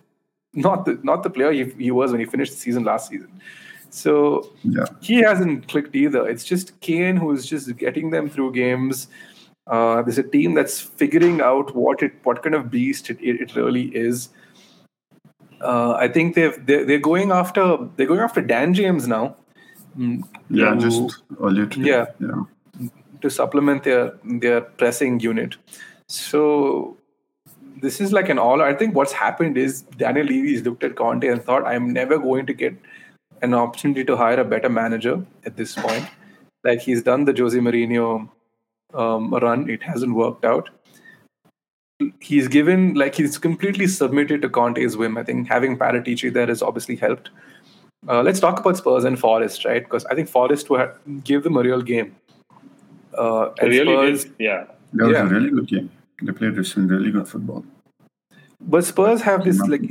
Speaker 1: not the not the player he, he was when he finished the season last season. So
Speaker 2: Yeah.
Speaker 1: he hasn't clicked either. It's just Kane who's just getting them through games. Uh, there's a team that's figuring out what it, what kind of beast it, it, it really is. Uh, I think they've they're, they're going after they're going after Dan James now mm,
Speaker 2: Yeah,
Speaker 1: to-
Speaker 2: just.
Speaker 1: Yeah.
Speaker 2: Yeah.
Speaker 1: to supplement their their pressing unit. So this is like an all. I think what's happened is Daniel Levy's looked at Conte and thought, "I'm never going to get an opportunity to hire a better manager at this point." Like he's done the Jose Mourinho um, run, it hasn't worked out. He's given like he's completely submitted to Conte's whim. I think having Paratici there has obviously helped. Uh, let's talk about Spurs and Forest, right? Because I think Forest will ha- give them a real game. Uh,
Speaker 3: really
Speaker 1: Spurs,
Speaker 3: did. Yeah.
Speaker 2: That was
Speaker 1: Yeah.
Speaker 2: a really good game. They played some really good football.
Speaker 1: But Spurs have this like,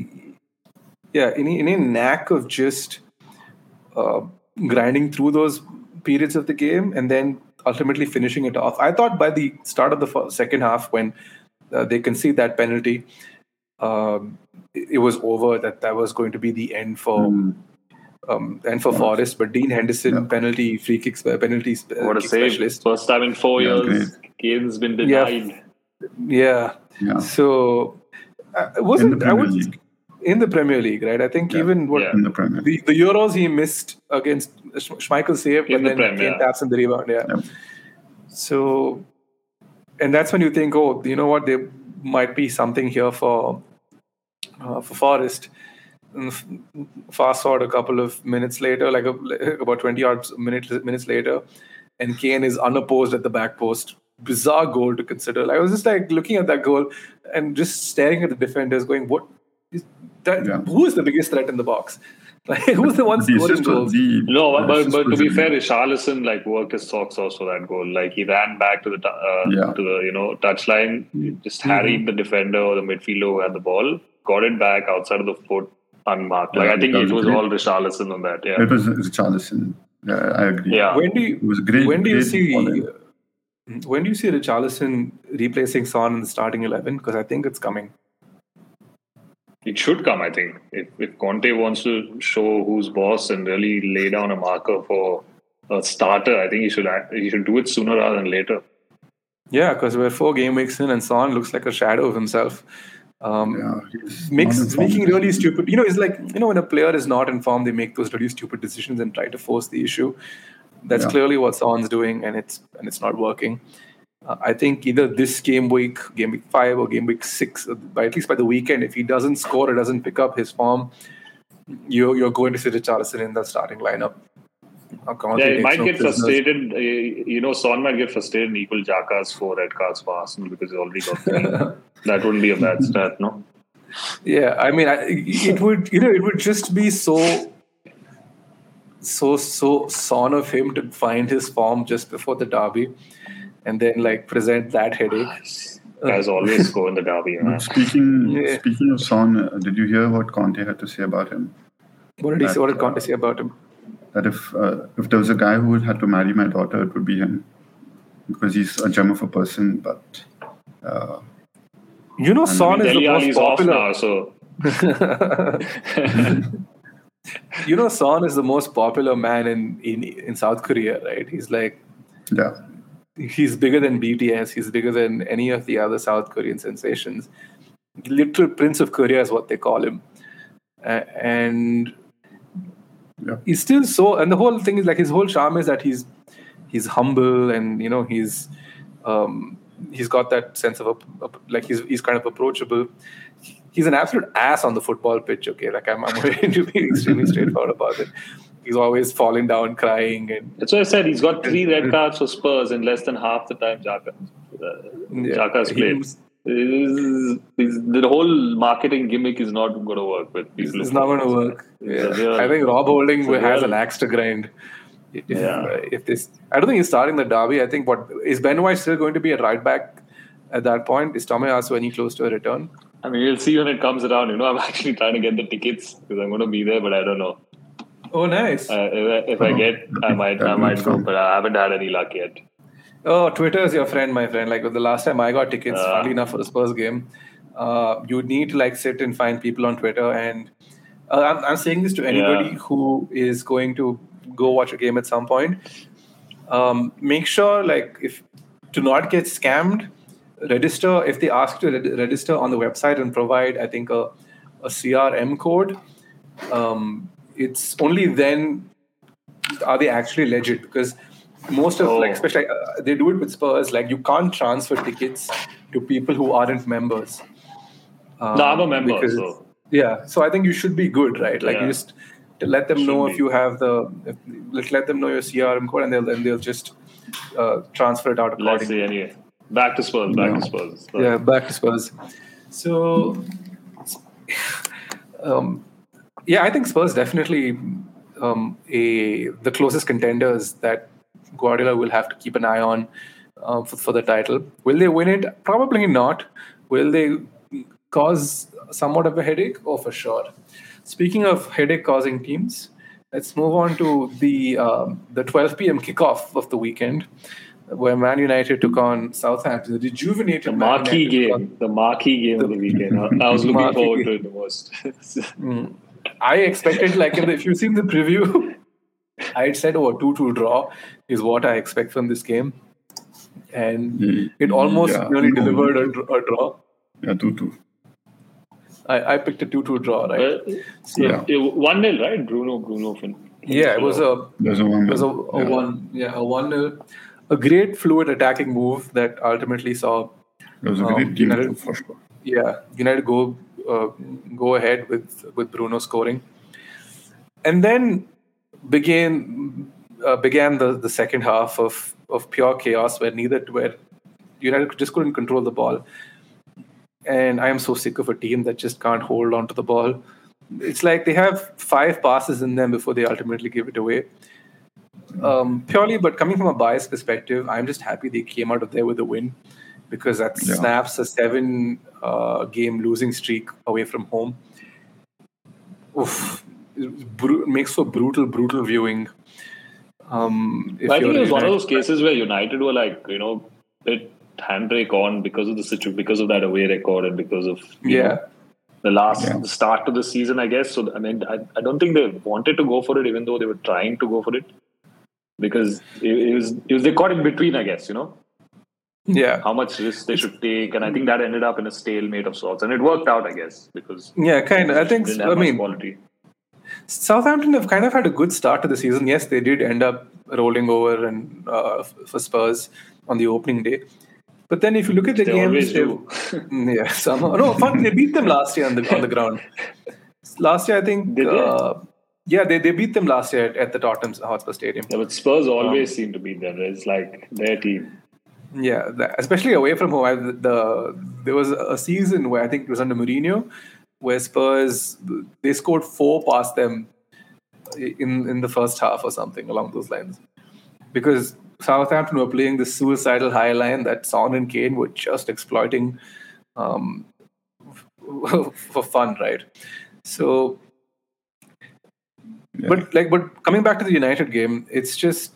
Speaker 1: yeah, any any knack of just uh, grinding through those periods of the game and then ultimately finishing it off. I thought by the start of the fir- second half, when uh, they concede that penalty, um, it, it was over. That that was going to be the end for
Speaker 2: Mm.
Speaker 1: um, and for Forest. But Dean Henderson
Speaker 2: Yeah.
Speaker 1: penalty free kicks uh, penalties uh,
Speaker 3: What a
Speaker 1: kick
Speaker 3: save.
Speaker 1: specialist.
Speaker 3: First time in four
Speaker 2: Yeah,
Speaker 3: years, Kane's been denied.
Speaker 1: Yeah.
Speaker 2: Yeah.
Speaker 1: So uh, wasn't I
Speaker 2: Premier
Speaker 1: would
Speaker 2: League.
Speaker 1: in the Premier League, right? I think
Speaker 2: Yeah.
Speaker 1: even what
Speaker 3: Yeah.
Speaker 2: In the Premier.
Speaker 1: the, the Euros he missed against Sch- Schmeichel saved,
Speaker 3: In
Speaker 1: but
Speaker 3: the
Speaker 1: then
Speaker 3: Prem,
Speaker 1: Kane
Speaker 3: yeah.
Speaker 1: taps in the rebound. Yeah.
Speaker 2: Yep.
Speaker 1: So, and that's when you think, oh, you know what? There might be something here for uh, for Forest. And Fast forward a couple of minutes later, like, a, like about twenty odd minutes minutes later, and Kane is unopposed at the back post. Bizarre goal to consider. Like, I was just like looking at that goal and just staring at the defenders, going, "What is that?
Speaker 2: Yeah.
Speaker 1: Who is the biggest threat in the box? Like, who's the one
Speaker 2: The
Speaker 1: scoring goals?"
Speaker 2: the
Speaker 3: No,
Speaker 2: the
Speaker 3: but, but to be
Speaker 2: the-
Speaker 3: fair, Richarlison like worked his socks off for that goal. Like he ran back to the uh,
Speaker 2: Yeah.
Speaker 3: to the you know touchline, just harried the defender or the midfielder who had the ball, got it back outside of the foot unmarked. Like
Speaker 2: Yeah,
Speaker 3: I think it
Speaker 2: was
Speaker 3: was
Speaker 2: great.
Speaker 3: all Richarlison on that. Yeah,
Speaker 2: It was Richarlison. Yeah, I agree.
Speaker 3: Yeah.
Speaker 1: When do you
Speaker 2: It was great.
Speaker 1: when do you see
Speaker 2: ball in.
Speaker 1: When do you see Richarlison replacing Son in the starting eleven? Because I think it's coming.
Speaker 3: it should come. I think if if Conte wants to show who's boss and really lay down a marker for a starter, I think he should he should do it sooner rather than later.
Speaker 1: Yeah, because we're four game weeks in, and Son looks like a shadow of himself. Um,
Speaker 2: Yeah,
Speaker 1: makes making really stupid. You know, it's like you know when a player is not informed, they make those really stupid decisions and try to force the issue. That's
Speaker 2: Yeah.
Speaker 1: clearly what Son's doing, and it's and it's not working. Uh, I think either this game week, game week five, or game week six, uh, by at least by the weekend, if he doesn't score or doesn't pick up his form, you're you're going to see Richarlison in the starting lineup.
Speaker 3: Yeah, he might get
Speaker 1: prisoners.
Speaker 3: frustrated. uh, You know, Son might get frustrated and equal Xhaka's four red cards for Arsenal because he already got three. that wouldn't be a bad stat, no?
Speaker 1: Yeah, I mean, I, it would you know it would just be so so so son of him to find his form just before the derby, and then like present that headache.
Speaker 3: As always, go in the derby.
Speaker 2: But
Speaker 3: man.
Speaker 2: speaking
Speaker 1: Yeah.
Speaker 2: speaking of Son, uh, did you hear what Conte had to say about him?
Speaker 1: What did he say? What did
Speaker 2: That,
Speaker 1: Conte say about him?
Speaker 2: That if uh, if there was a guy who had to marry my daughter, it would be him, because he's a gem of a person. But uh,
Speaker 1: You know, Son is the
Speaker 3: Dele
Speaker 1: most
Speaker 3: Alli's off
Speaker 1: popular.
Speaker 3: now, so
Speaker 1: you know, Son is the most popular man in, in in South Korea, right? He's like
Speaker 2: yeah,
Speaker 1: he's bigger than BTS. He's bigger than any of the other South Korean sensations. Literal Prince of Korea is what they call him, A- and
Speaker 2: yeah,
Speaker 1: he's still so. And the whole thing is like his whole charm is that he's he's humble and you know he's um, he's got that sense of a, like he's he's kind of approachable. He's an absolute ass on the football pitch. Okay, like I'm, I'm going to be extremely straightforward about it. He's always falling down, crying, and
Speaker 3: that's why I said he's got three red cards for Spurs in less than half the time Xhaka. Uh,
Speaker 1: Yeah.
Speaker 3: Xhaka's played.
Speaker 1: He's-
Speaker 3: Is- is- the whole marketing gimmick is not going to work with people.
Speaker 1: It's not going to work. Yeah.
Speaker 3: real-
Speaker 1: I think Rob Holding has an axe to grind. If,
Speaker 3: Yeah.
Speaker 1: if this, I don't think he's starting the derby. I think what is Ben White still going to be a right back at that point? Is Tomiyasu any close to a return?
Speaker 3: I mean, we'll see when it comes around. You know, I'm actually trying to get the tickets because I'm going to be there, but I don't know.
Speaker 1: Oh, nice.
Speaker 3: Uh, if, I- if I
Speaker 2: Oh,
Speaker 3: get, I might, I might go, but I haven't had any luck yet.
Speaker 1: Oh, Twitter is your friend, my friend. Like the last time I got tickets,
Speaker 3: Uh.
Speaker 1: funnily enough, for the Spurs game, uh, you need to like sit and find people on Twitter. And uh, I'm, I'm saying this to anybody
Speaker 3: Yeah.
Speaker 1: who is going to go watch a game at some point. Um, make sure, like, if to not get scammed, register. If they ask you to register on the website and provide, I think a, a CRM code, um, it's only then are they actually legit because most of like
Speaker 3: Oh.
Speaker 1: especially uh, they do it with Spurs like you can't transfer tickets to people who aren't members. Um,
Speaker 3: No, I'm a member,
Speaker 1: because-
Speaker 3: so-
Speaker 1: yeah, so I think you should be good, right? Like you just to let them
Speaker 3: Should
Speaker 1: know
Speaker 3: be.
Speaker 1: if you have the if, let- let them know your CRM code and they'll then they'll just uh, transfer it out
Speaker 3: Let's
Speaker 1: accordingly.
Speaker 3: see. Anyway, back to Spurs. Back
Speaker 2: Yeah.
Speaker 3: to Spurs.
Speaker 1: Yeah, back to Spurs. So, um, yeah, I think Spurs definitely um, a the closest contenders that Guardiola will have to keep an eye on uh, for, for the title. Will they win it? Probably not. Will they cause somewhat of a headache? Oh, for sure. Speaking of headache-causing teams, let's move on to the um, the 12 p.m. kickoff of the weekend, where Man United took on Southampton. The rejuvenated
Speaker 3: The
Speaker 1: Man
Speaker 3: marquee
Speaker 1: United took on-
Speaker 3: game. The marquee game of the weekend. I I was looking forward
Speaker 1: game.
Speaker 3: to it the most.
Speaker 1: I expected, like, in the, if you've seen the preview, I had said, oh, a 2 2 draw is what I expect from this game. And
Speaker 2: Ye-
Speaker 1: it almost
Speaker 2: yeah.
Speaker 1: nearly delivered a, a draw.
Speaker 2: yeah, two two.
Speaker 1: I, I picked a 2 2 draw, right?
Speaker 3: Uh,
Speaker 2: Yeah.
Speaker 3: yeah. One 0 right? Bruno. Bruno. Fin-
Speaker 1: yeah, it was a
Speaker 2: There's a one.
Speaker 1: it was a, a
Speaker 2: yeah.
Speaker 1: one yeah a one nil, a great fluid attacking move that ultimately saw
Speaker 2: It was a
Speaker 1: um,
Speaker 2: great
Speaker 1: United-
Speaker 2: for sure.
Speaker 1: yeah, United go uh, go ahead with with Bruno scoring, and then began uh, began the, the second half of of pure chaos where neither where United just couldn't control the ball, and I am so sick of a team that just can't hold on to the ball. It's like they have five passes in them before they ultimately give it away. Um, purely, but coming from a biased perspective, I'm just happy they came out of there with a win because that
Speaker 2: Yeah.
Speaker 1: snaps a seven uh, game losing streak away from home. Oof. It bru- makes for brutal, brutal viewing. Um, if
Speaker 3: I think it was one of those cases where United were like, you know, bit handbrake on because of the situ- because of that away record and because of
Speaker 1: Yeah.
Speaker 3: know, the last
Speaker 2: Yeah.
Speaker 3: start to the season, I guess. So I mean, I, I don't think they wanted to go for it, even though they were trying to go for it, because it, it was it was they caught in between, I guess. You know
Speaker 1: Yeah.
Speaker 3: how much risk they should take, and I think that ended up in a stalemate of sorts, and it worked out, I guess, because
Speaker 1: Yeah, kind of. I think, I mean,
Speaker 3: quality.
Speaker 1: Southampton have kind of had a good start to the season. Yes, they did end up rolling over and uh, for Spurs on the opening day. But then, if you look at the
Speaker 3: They
Speaker 1: games,
Speaker 3: always
Speaker 1: they've-
Speaker 3: do.
Speaker 1: Mm, yeah, somehow. No, fun. They beat them last year on the on the ground. Last year, I think.
Speaker 3: Did they?
Speaker 1: uh, yeah, they, they beat them last year at, at the Tottenham Hotspur Stadium.
Speaker 3: Yeah, but Spurs always
Speaker 1: Um,
Speaker 3: seem to beat them. It's like their team.
Speaker 1: Yeah, the, especially away from home. I, the there was a season where I think it was under Mourinho, where Spurs they scored four past them in in the first half or something along those lines, because Southampton were playing this suicidal high line that Son and Kane were just exploiting um, for fun, right? So,
Speaker 2: Yeah.
Speaker 1: but like, but coming back to the United game, it's just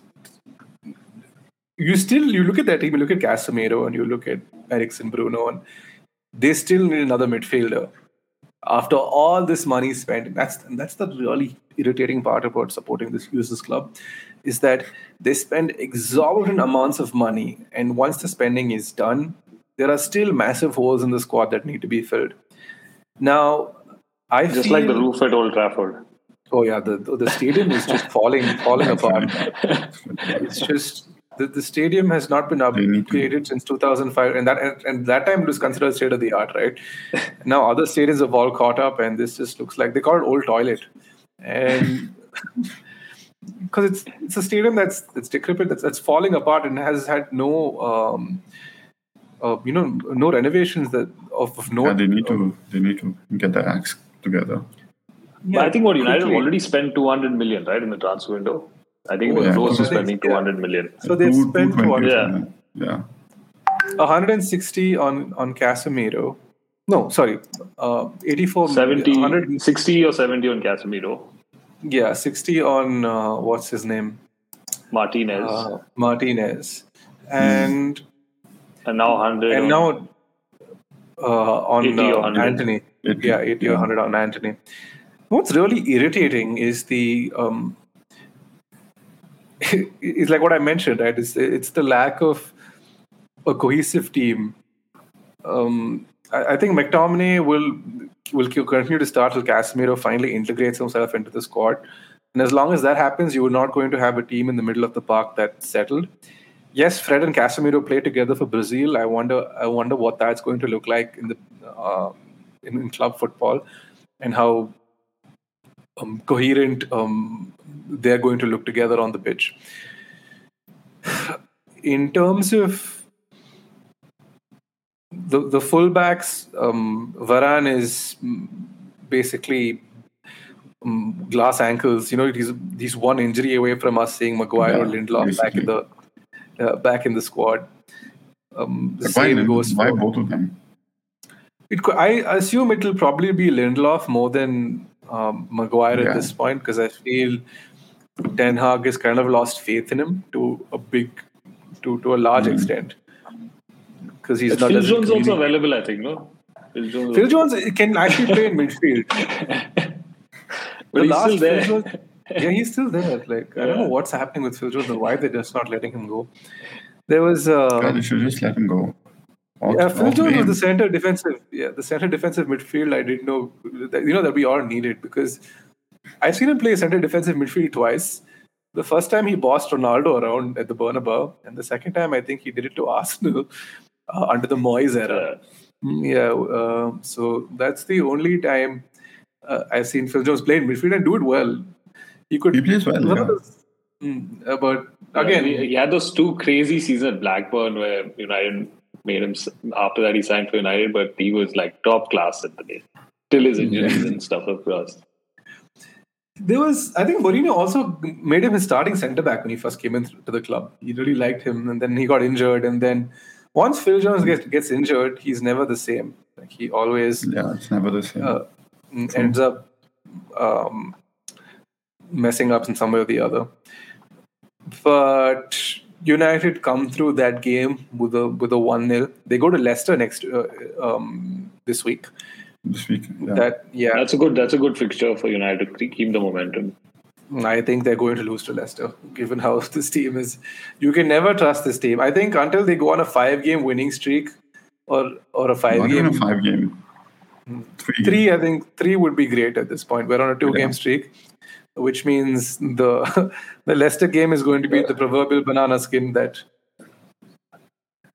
Speaker 1: you still you look at that team, you look at Casemiro and you look at Eriksen, Bruno, and they still need another midfielder. After all this money spent, and that's and that's the really irritating part about supporting this users club, is that they spend exorbitant amounts of money, and once the spending is done, there are still massive holes in the squad that need to be filled. Now, I
Speaker 3: Just
Speaker 1: feel,
Speaker 3: like the roof at Old Trafford.
Speaker 1: Oh yeah, the the stadium is just falling falling apart. It's just the, the stadium has not been
Speaker 2: They need to-
Speaker 1: upgraded since 2005, and that and, and that time it was considered state of the art, right? now other stadiums have all caught up, and this just looks like they call it old toilet, and because it's it's a stadium that's that's decrepit, that's that's falling apart, and has had no. Um, uh, you know, no renovations that of, of note.
Speaker 2: yeah, they need to they need to get their acts together.
Speaker 3: But I think what United
Speaker 1: quickly.
Speaker 3: already spent 200 million, right, in the transfer window. I think
Speaker 1: Oh,
Speaker 3: it was
Speaker 2: yeah.
Speaker 3: close to
Speaker 2: Yeah.
Speaker 3: spending 200 million.
Speaker 1: So they've
Speaker 2: Two-
Speaker 1: spent
Speaker 2: 220
Speaker 1: what,
Speaker 3: Yeah.
Speaker 2: yeah.
Speaker 1: 160 on on Casemiro. No, sorry, uh, 84.
Speaker 3: 70,
Speaker 1: 100,
Speaker 3: 60 or 70 on Casemiro.
Speaker 1: yeah, 60 on uh, what's his name,
Speaker 3: Martinez.
Speaker 1: uh, Martinez, and
Speaker 3: and now 100.
Speaker 1: and
Speaker 3: on-
Speaker 1: now uh, on
Speaker 3: 80
Speaker 1: uh,
Speaker 3: 100.
Speaker 1: Antony.
Speaker 2: 80,
Speaker 1: Yeah, 80 or 100 on Antony. What's really irritating is the um, it's like what I mentioned, right? It's it's the lack of a cohesive team. Um, I, I think McTominay will will continue to start till Casemiro finally integrates himself into the squad. And as long as that happens, you are not going to have a team in the middle of the park that's settled. Yes, Fred and Casemiro play together for Brazil. I wonder, I wonder what that's going to look like in the uh, in, in club football, and how um, coherent um, they're going to look together on the pitch. In terms of the the fullbacks, um, Varane is basically um, glass ankles. You know, he's he's one injury away from us seeing Maguire or
Speaker 2: Yeah,
Speaker 1: Lindelof back in the uh, back in the squad. Um, the
Speaker 2: But why,
Speaker 1: same goes
Speaker 2: why
Speaker 1: for
Speaker 2: both of them?
Speaker 1: it. I assume it will probably be Lindelof more than um, Maguire
Speaker 2: Yeah.
Speaker 1: at this point because I feel Ten Hag has kind of lost faith in him to a big, to to a large
Speaker 2: Mhm.
Speaker 1: extent because he's
Speaker 3: Phil
Speaker 1: not. doesn't
Speaker 3: Jones also available, I think, no? Phil Jones.
Speaker 1: Phil Jones can actually play in midfield.
Speaker 3: but he's still there.
Speaker 1: Jones- yeah, he's still there. Like I don't know what's happening with Phil Jones and why they're just not letting him go. There was uh,
Speaker 2: Yeah, they should just let him go. Off-
Speaker 1: yeah, Phil Jones was the center defensive. Yeah, the center defensive midfield. I didn't know that, you know that we all needed because I've seen him play center defensive midfield twice. The first time he bossed Ronaldo around at the Bernabeu, and the second time I think he did it to Arsenal uh, under the Moyes era. Yeah, uh, so that's the only time uh, I've seen Phil Jones play in midfield and do it well. He could.
Speaker 2: He plays well, yeah.
Speaker 1: those- Mm, uh, but
Speaker 3: yeah,
Speaker 1: again,
Speaker 3: he, he had those two crazy seasons at Blackburn where United made him. After that, he signed for United, but he was like top class at the day. Till his injuries and stuff across.
Speaker 1: there was. I think Mourinho also made him his starting centre back when he first came into the club. He really liked him, and then he got injured, and then once Phil Jones gets gets injured, he's never the same. Like he always
Speaker 2: Yeah, it's never the same.
Speaker 1: uh, ends up um, messing up in some way or the other. But United come through that game with a with a one 0 They go to Leicester next uh, um, this week.
Speaker 2: this week. Yeah.
Speaker 1: That yeah,
Speaker 3: That's a good. That's a good fixture for United to keep the momentum.
Speaker 1: I think they're going to lose to Leicester, given how this team is. You can never trust this team. I think until they go on a five game winning streak or or a five
Speaker 2: Not even
Speaker 1: game
Speaker 2: a five game. Three.
Speaker 1: three i think three would be great at this point we're on a two game
Speaker 2: Yeah.
Speaker 1: streak which means the the leicester game is going to be the proverbial banana skin that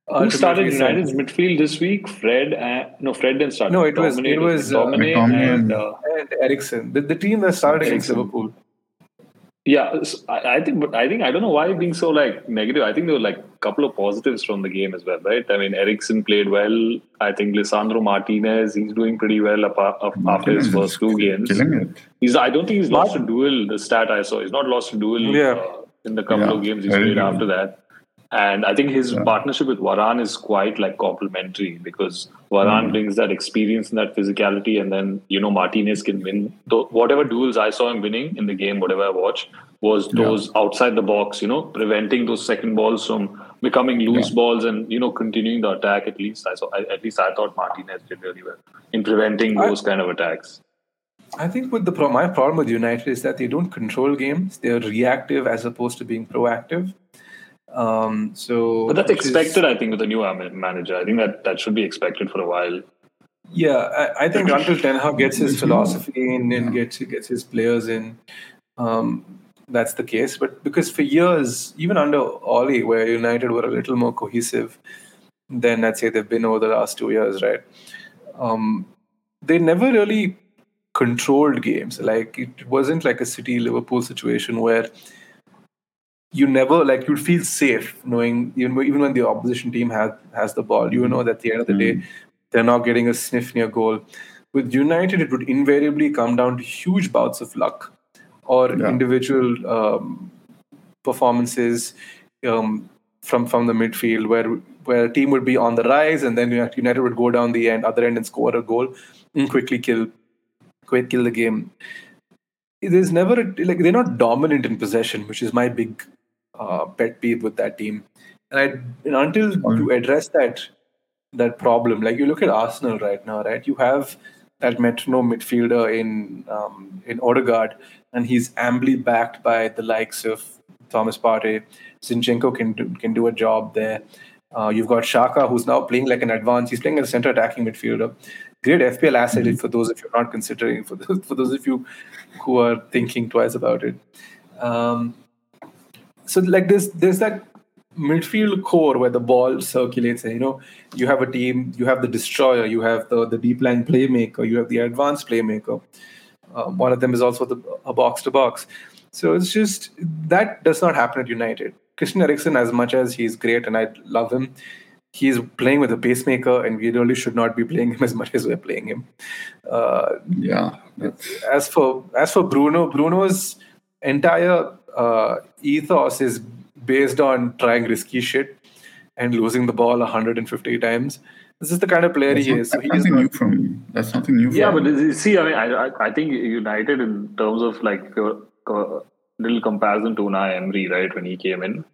Speaker 3: Who started
Speaker 1: ultimately
Speaker 3: United's
Speaker 1: sends-
Speaker 3: midfield this week? Fred and no, Fred didn't start.
Speaker 1: No, it was-
Speaker 3: Dominic-
Speaker 1: it was, uh,
Speaker 3: Dominic
Speaker 2: McTominay
Speaker 3: and
Speaker 2: and-
Speaker 3: uh,
Speaker 1: and Eriksen, the, the team that started against
Speaker 3: Eriksen.
Speaker 1: Liverpool.
Speaker 3: Yeah. I think, but I think I don't know why being so like negative. I think there were like a couple of positives from the game as well, right? I mean, Eriksen played well. I think Lisandro Martinez, he's doing pretty well apart, af- after his first two games.
Speaker 2: Killing it.
Speaker 3: He's I don't think he's lost a duel. The stat I saw, he's not lost a duel
Speaker 1: Yeah.
Speaker 3: uh, in the couple
Speaker 2: Yeah,
Speaker 3: of games he's played after that. And I think his yeah. partnership with Varane is quite like complementary because Varane mm. brings that experience and that physicality, and then you know Martinez can win. whatever duels I saw him winning in the game, whatever I watched, was those yeah. outside the box. You know, preventing those second balls from becoming loose yeah. balls and you know continuing the attack. At least I saw. At least I thought Martinez did really well in preventing those I, kind of attacks.
Speaker 1: I think with the my problem with United is that they don't control games; they're reactive as opposed to being proactive. Um, so,
Speaker 3: but that's expected, is, I think, with a new manager. I think that that should be expected for a while.
Speaker 1: Yeah, I, I think until Ten Hag gets his philosophy in and gets gets his players in, um, that's the case. But because for years, even under Ole, where United were a little more cohesive than I'd say they've been over the last two years, right? Um, they never really controlled games. Like it wasn't like a City Liverpool situation where you never like you'd feel safe knowing even even when the opposition team has has the ball, you know that at the end of the mm. day they're not getting a sniff near goal. With United, it would invariably come down to huge bouts of luck or yeah. individual um, performances um, from from the midfield, where where a team would be on the rise and then United would go down the end, other end, and score a goal and quickly kill, quick kill the game. There's never a, like they're not dominant in possession, which is my big uh, pet peeve with that team. And, I, and until you address that that problem, like you look at Arsenal right now, right? You have that metronome midfielder in um, in Odegaard, and he's amply backed by the likes of Thomas Partey. Zinchenko can do, can do a job there. Uh, you've got Xhaka, who's now playing like an advance. He's playing as a center attacking midfielder. Great FPL asset mm-hmm. for those of you're not considering, for those, for those of you who are thinking twice about it. Um, so like there's there's that midfield core where the ball circulates and you know you have a team you have the destroyer you have the the deep line playmaker you have the advanced playmaker. Uh, one of them is also the a box to box. So it's just that does not happen at united. Christian eriksen as much as he's great and i love him he's playing with a pacemaker and we really should not be playing him as much as we're playing him. Uh,
Speaker 2: yeah.
Speaker 1: as for as for bruno bruno's entire uh, ethos is based on trying risky shit and losing the ball 150 times. This is the kind of player
Speaker 2: that's
Speaker 1: he is.
Speaker 2: So that's nothing new from That's something new.
Speaker 3: Yeah, but see, I mean, I, I think United in terms of like a, a little comparison to Unai Emery, right? When he came in,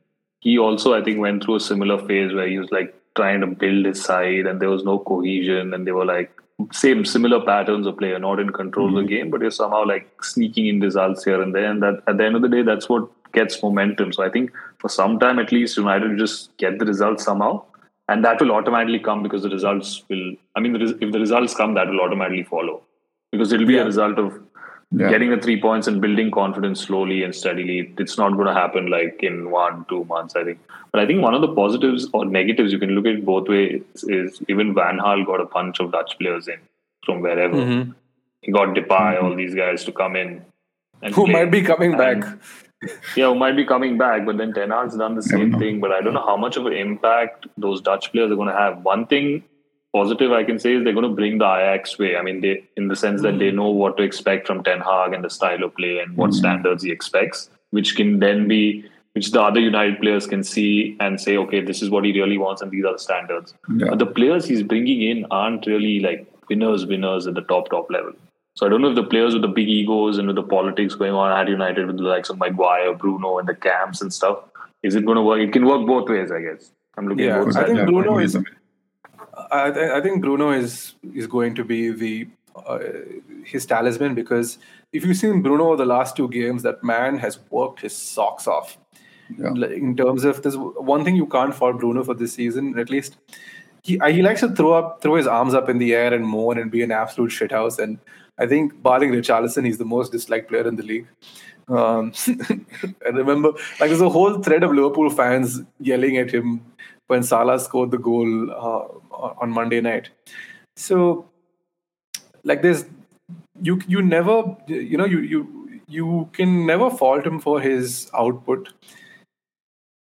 Speaker 3: he also I think went through a similar phase where he was like trying to build his side, and there was no cohesion, and they were like same similar patterns of play. You're not in control mm-hmm. of the mm-hmm. game, but you're somehow like sneaking in results here and there. And that at the end of the day, that's what gets momentum. So I think for some time at least, United just get the results somehow, and that will automatically come because the results will. I mean, if the results come, that will automatically follow because it'll be yeah. a result of yeah. getting the three points and building confidence slowly and steadily. It's not going to happen like in one, two months, I think. But I think one of the positives or negatives you can look at it both ways is even Van Gaal got a bunch of Dutch players in from wherever. Mm-hmm. He got Depay, mm-hmm. all these guys to come in.
Speaker 1: Who play. might be coming and, back.
Speaker 3: yeah, who might be coming back, but then Ten Hag's done the same thing. But I don't know how much of an impact those Dutch players are going to have. One thing positive I can say is they're going to bring the Ajax way. I mean, they in the sense that they mm. know what to expect from Ten Hag and the style of play and what mm. standards he expects, which can then be which the other United players can see and say, okay, this is what he really wants and these are the standards. Yeah. But the players he's bringing in aren't really like winners, winners at the top top level. So I don't know if the players with the big egos and with the politics going on at United with the likes of Maguire, Bruno, and the camps and stuff, is it going to work? It can work both ways, I guess. I'm looking
Speaker 1: yeah,
Speaker 3: both
Speaker 1: I think Bruno is. I, th- I think Bruno is is going to be the uh, his talisman because if you've seen Bruno the last two games, that man has worked his socks off. Yeah. In terms of this, one thing you can't fault Bruno for this season, at least he he likes to throw up, throw his arms up in the air and moan and be an absolute shithouse. And I think barring Richarlison, he's the most disliked player in the league. Um, I remember like there's a whole thread of Liverpool fans yelling at him when Salah scored the goal uh, on Monday night. So, like this, you you never you know you you you can never fault him for his output,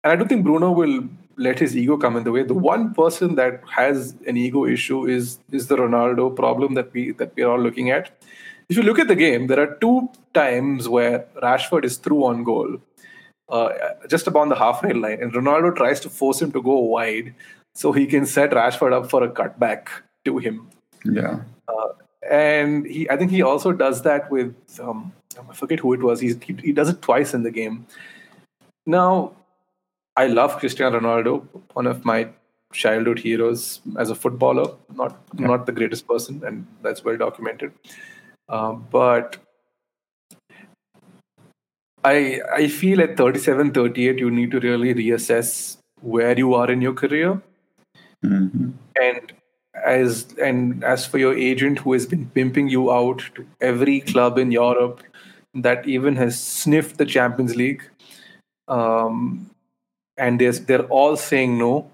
Speaker 1: and I don't think Bruno will let his ego come in the way. The one person that has an ego issue is is the Ronaldo problem that we that we are all looking at. If you look at the game, there are two times where Rashford is through on goal, uh, just upon the halfway line, and Ronaldo tries to force him to go wide so he can set Rashford up for a cutback to him.
Speaker 2: Yeah.
Speaker 1: Uh, and he, I think he also does that with um, I forget who it was. He's, he he does it twice in the game. Now, I love Cristiano Ronaldo, one of my childhood heroes as a footballer. Not
Speaker 2: Yeah.
Speaker 1: not the greatest person, and that's well documented. Uh, but I I feel at 37, 38, you need to really reassess where you are in your career
Speaker 2: hmm
Speaker 1: and as and as for your agent who has been pimping you out to every club in Europe that even has sniffed the Champions League, um, and there's, they're all saying no.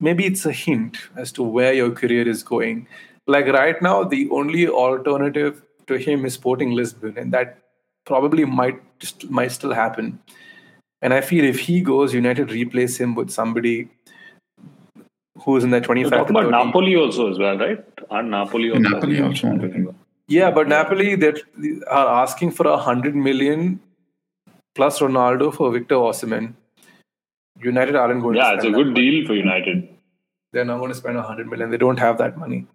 Speaker 1: Maybe it's a hint as to where your career is going. Like right now, the only alternative to him is Sporting Lisbon, and that probably might just might still happen. And I feel if he goes, United replace him with somebody who's in that
Speaker 3: You're
Speaker 1: 25
Speaker 3: talking about
Speaker 1: 30.
Speaker 3: Napoli also as well, right? Aren't Napoli also?
Speaker 2: Napoli also wanted him.
Speaker 1: Yeah, but Napoli that are asking for a hundred million plus Ronaldo for Victor Osimhen. United aren't going.
Speaker 3: To Yeah,
Speaker 1: to
Speaker 3: it's a good
Speaker 1: that money.
Speaker 3: deal for United.
Speaker 1: They're not going to spend a hundred million. They don't have that money.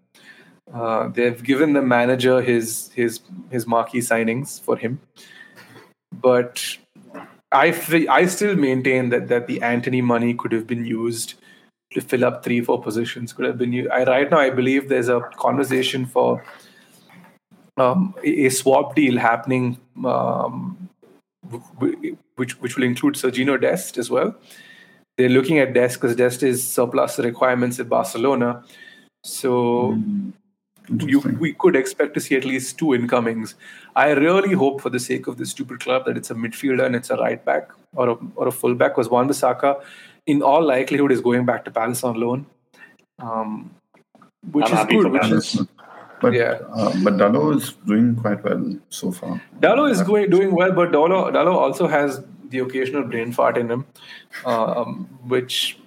Speaker 1: Uh, they've given the manager his his his marquee signings for him, but I I still maintain that that the Antony money could have been used to fill up three four positions. Could have been used. I right now I believe there's a conversation for um, a swap deal happening, um, which which will include Sergino Dest as well. They're looking at Dest because Dest is surplus requirements at Barcelona, so you, we could expect to see at least two incomings. I really hope, for the sake of this stupid club, that it's a midfielder and it's a right back or a, or a full back. Because Wan Bissaka, in all likelihood, is going back to Palace on loan, um, which
Speaker 3: I'm
Speaker 1: is good. Which
Speaker 3: Palace.
Speaker 1: is
Speaker 2: But
Speaker 1: Yeah.
Speaker 2: uh, but Dalot is doing quite well so far.
Speaker 1: Dalot is going doing well, but Dalot, Dalot also has the occasional brain fart in him, um, which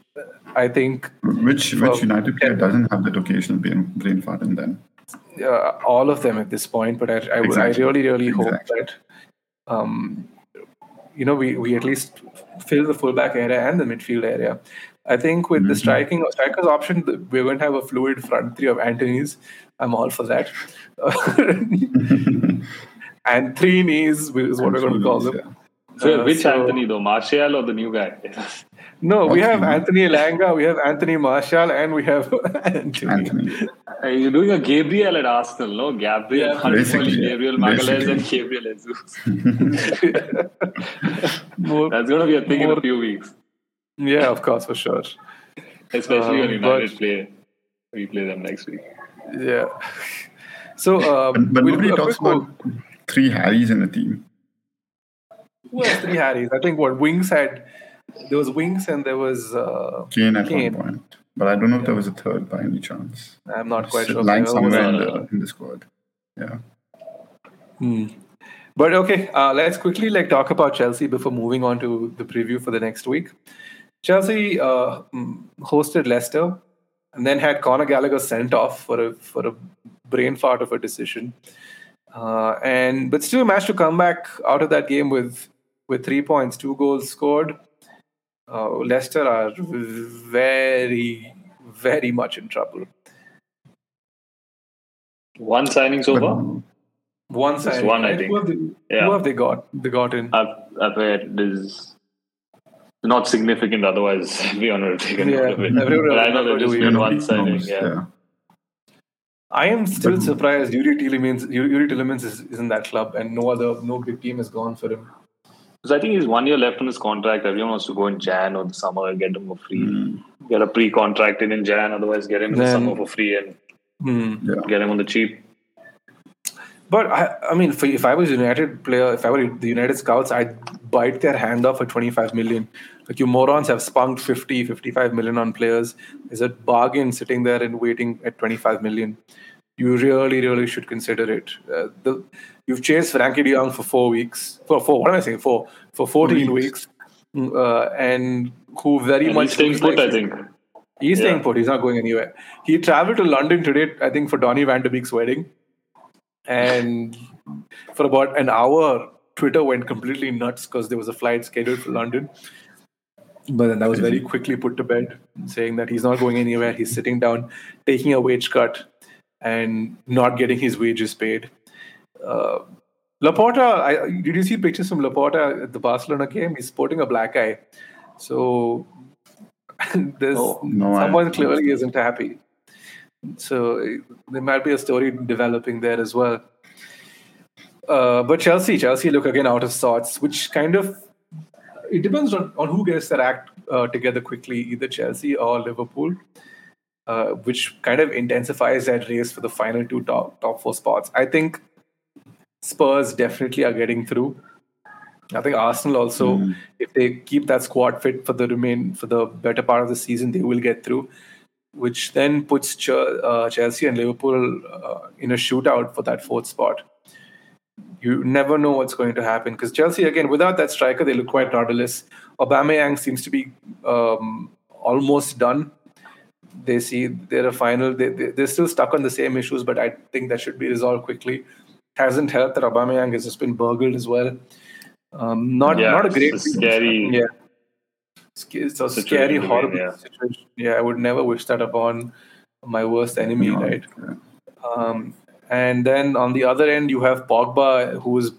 Speaker 1: I think
Speaker 2: Which
Speaker 1: Well,
Speaker 2: which United player
Speaker 1: yeah.
Speaker 2: doesn't have that occasional brain, brain fart in them?
Speaker 1: Uh, all of them at this point. But I, I, would- I
Speaker 2: Exactly.
Speaker 1: really, really hope
Speaker 2: Exactly.
Speaker 1: that um, you know we, we at least fill the fullback area and the midfield area. I think with the
Speaker 2: Mhm.
Speaker 1: striking strikers option, we're going to have a fluid front three of Anthony's. I'm all for that. and three knees is what we're going to call them.
Speaker 3: So
Speaker 1: Uh,
Speaker 3: which
Speaker 1: so-
Speaker 3: Anthony though? Martial or the new guy?
Speaker 1: No, we have
Speaker 2: Okay.
Speaker 1: Anthony Elanga, we have Anthony Martial, and we have Antony.
Speaker 2: Antony.
Speaker 3: Uh, You're doing a Gabriel at Arsenal, no? Gabriel,
Speaker 1: Yeah,
Speaker 2: basically,
Speaker 3: Gabriel
Speaker 2: yeah.
Speaker 3: Magalhaes and Gabriel Jesus.
Speaker 1: More-
Speaker 3: That's going to be a thing in a few weeks,
Speaker 1: yeah, of course, for sure.
Speaker 3: especially when
Speaker 1: Um,
Speaker 3: United
Speaker 1: but-
Speaker 3: play. We play them next week.
Speaker 1: Yeah. So, uh,
Speaker 2: But, but
Speaker 1: we'll
Speaker 2: nobody
Speaker 1: do
Speaker 2: talks about three Harrys in the team.
Speaker 1: Who has three Harrys? I think what Winks had. There was Winks and there was. Uh,
Speaker 2: Kane at
Speaker 1: Kane.
Speaker 2: one point. But I don't know if there was a third by any chance.
Speaker 1: I'm not quite sure.
Speaker 2: lying somewhere in the, in the squad. Yeah.
Speaker 1: Hmm. But okay, uh, let's quickly like talk about Chelsea before moving on to the preview for the next week. Chelsea uh, mm, hosted Leicester and then had Conor Gallagher sent off for a for a brain fart of a decision, uh, and but still managed to come back out of that game with with three points, two goals scored. Uh, Leicester are very very much in trouble.
Speaker 3: One signing so
Speaker 2: But,
Speaker 3: far?
Speaker 1: One
Speaker 3: Just
Speaker 1: signing,
Speaker 3: one, I think.
Speaker 1: Who have, they,
Speaker 3: Yeah.
Speaker 1: who have they got? They got in.
Speaker 3: I've, I've heard it is not significant, otherwise, everyone would have taken
Speaker 1: Yeah,
Speaker 3: note of it.
Speaker 1: everyone
Speaker 3: But I know they've just
Speaker 1: do
Speaker 3: made
Speaker 1: it.
Speaker 3: one signing.
Speaker 2: knows,
Speaker 3: Yeah.
Speaker 1: I am still
Speaker 2: But-
Speaker 1: surprised Youri Tielemans, Youri Tielemans is, is in that club and no other, no big team has gone for him.
Speaker 3: So I think he's one year left on his contract. Everyone wants to go in Jan or the summer and get him for free.
Speaker 2: Mm,
Speaker 3: Get a pre-contract in in Jan, otherwise get him in the summer for free and
Speaker 1: Hmm.
Speaker 2: yeah.
Speaker 3: get him on the cheap.
Speaker 1: But I, I mean, for, if I was a United player, if I were the United scouts, I'd bite their hand off for 25 million. Like you morons have spunked 50, 55 million on players. There's a bargain sitting there and waiting at 25 million. You really, really should consider it. Uh, the, you've chased Frenkie De Jong for four weeks. For four, what am I saying? For for 14 weeks,
Speaker 2: weeks.
Speaker 1: uh, and who very
Speaker 3: And
Speaker 1: much
Speaker 3: he's staying put,
Speaker 1: like
Speaker 3: I think.
Speaker 1: He's
Speaker 3: Yeah.
Speaker 1: staying put. He's not going anywhere. He traveled to London today, I think, for Donny Van de Beek's wedding. And for about an hour, Twitter went completely nuts because there was a flight scheduled for London. But then that was very quickly put to bed, saying that he's not going anywhere. He's sitting down, taking a wage cut, and not getting his wages paid. Uh, Laporta, I, did you see pictures from Laporta at the Barcelona game? He's sporting a black eye. So there's
Speaker 2: Oh, no, I-
Speaker 1: someone clearly isn't happy. So there might be a story developing there as well. Uh, but Chelsea, Chelsea look again out of sorts, which kind of it depends on, on who gets their act uh, together quickly, either Chelsea or Liverpool, uh, which kind of intensifies that race for the final two top top four spots. I think Spurs definitely are getting through. I think Arsenal also, if they keep that squad fit for the remain for the better part of the season, they will get through. Which then puts Ch- uh, Chelsea and Liverpool uh, in a shootout for that fourth spot. You never know what's going to happen because Chelsea again, without that striker, they look quite rudderless. Aubameyang seems to be um, almost done. They see they're a final. They, they they're still stuck on the same issues, but I think that should be resolved quickly. Hasn't helped that Aubameyang has just been burgled as well. Um, not
Speaker 3: Yeah,
Speaker 1: not a great
Speaker 3: it's a scary
Speaker 1: yeah. It's a
Speaker 3: situation
Speaker 1: scary,
Speaker 3: to be
Speaker 1: horrible
Speaker 3: yeah.
Speaker 1: situation. Yeah, I would never wish that upon my worst enemy,
Speaker 2: No,
Speaker 1: right?
Speaker 2: yeah.
Speaker 1: Um, and then on the other end, you have Pogba, who is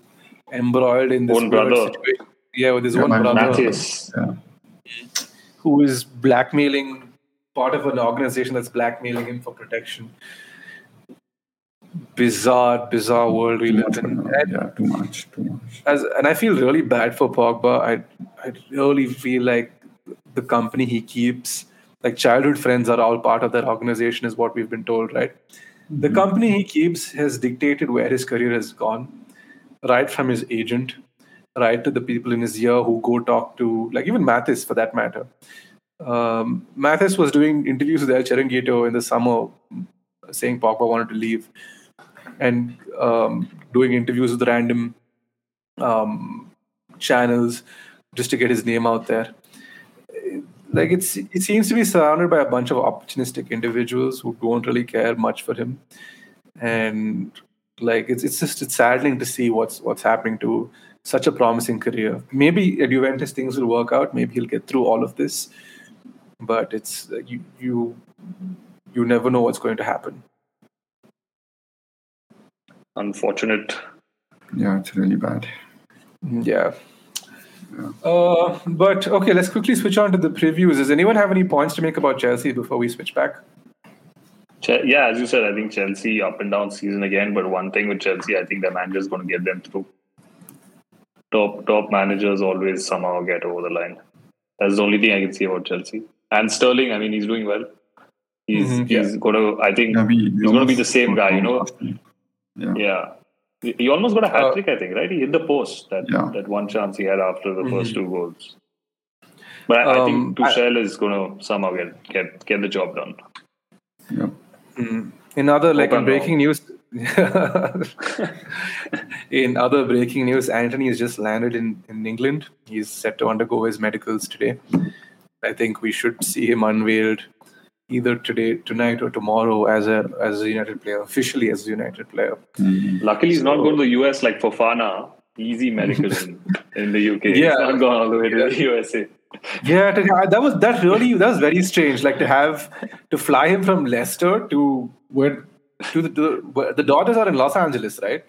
Speaker 1: embroiled in this
Speaker 3: Own
Speaker 1: weird
Speaker 3: brother.
Speaker 1: situation. Yeah, with his
Speaker 2: Yeah,
Speaker 1: own brother,
Speaker 3: Mathias.
Speaker 2: Yeah.
Speaker 1: who is blackmailing part of an organization that's blackmailing him for protection. Bizarre, bizarre world we live in. And
Speaker 2: yeah, too much, too much.
Speaker 1: as and I feel really bad for Pogba. I I really feel like the company he keeps, like childhood friends, are all part of that organization, is what we've been told, right? The mm-hmm. company he keeps has dictated where his career has gone, right from his agent, right to the people in his ear who go talk to, like even Mathis for that matter. Um, Mathis was doing interviews with El Chiringuito in the summer, saying Pogba wanted to leave, and um, doing interviews with random um, channels just to get his name out there. Like it's it seems to be surrounded by a bunch of opportunistic individuals who don't really care much for him, and like it's it's just it's saddening to see what's what's happening to such a promising career. Maybe at Juventus things will work out. Maybe he'll get through all of this, but it's you you you never know what's going to happen.
Speaker 3: Unfortunate.
Speaker 2: Yeah, it's really bad.
Speaker 1: Yeah. Uh, but okay, let's quickly switch on to the previews. Does anyone have any points to make about Chelsea before we switch back?
Speaker 3: Yeah, as you said, I think Chelsea up and down season again. But one thing with Chelsea, I think their manager is going to get them through. Top top managers always somehow get over the line. That's the only thing I can see about Chelsea. And Sterling, I mean, he's doing well. He's
Speaker 1: Mhm,
Speaker 3: he's going to. I think
Speaker 2: Yeah, we, we
Speaker 3: he's going to be the same guy. You know.
Speaker 2: Yeah.
Speaker 3: Yeah. He he almost got a hat
Speaker 1: Uh,
Speaker 3: trick, I think, right? He hit the post that,
Speaker 2: Yeah.
Speaker 3: that one chance he had after the first
Speaker 1: Mhm.
Speaker 3: two goals. But I, I
Speaker 1: Um,
Speaker 3: think Tuchel is going to somehow get, get get the job done.
Speaker 2: Yeah.
Speaker 1: In other like in
Speaker 3: I'm
Speaker 1: breaking news, in other breaking news, Antony has just landed in, in England. He's set to undergo his medicals today. I think we should see him unveiled either today, tonight, or tomorrow as a as a United player, officially as a United player.
Speaker 2: Mhm.
Speaker 3: Luckily, he's not going to the US like Fofana. Easy medical in, in the UK.
Speaker 1: Yeah.
Speaker 3: He's not going all the way to the USA.
Speaker 1: Yeah, that was that really that was very strange. Like to have to fly him from Leicester to where to the to, where, the daughters are in Los Angeles, right?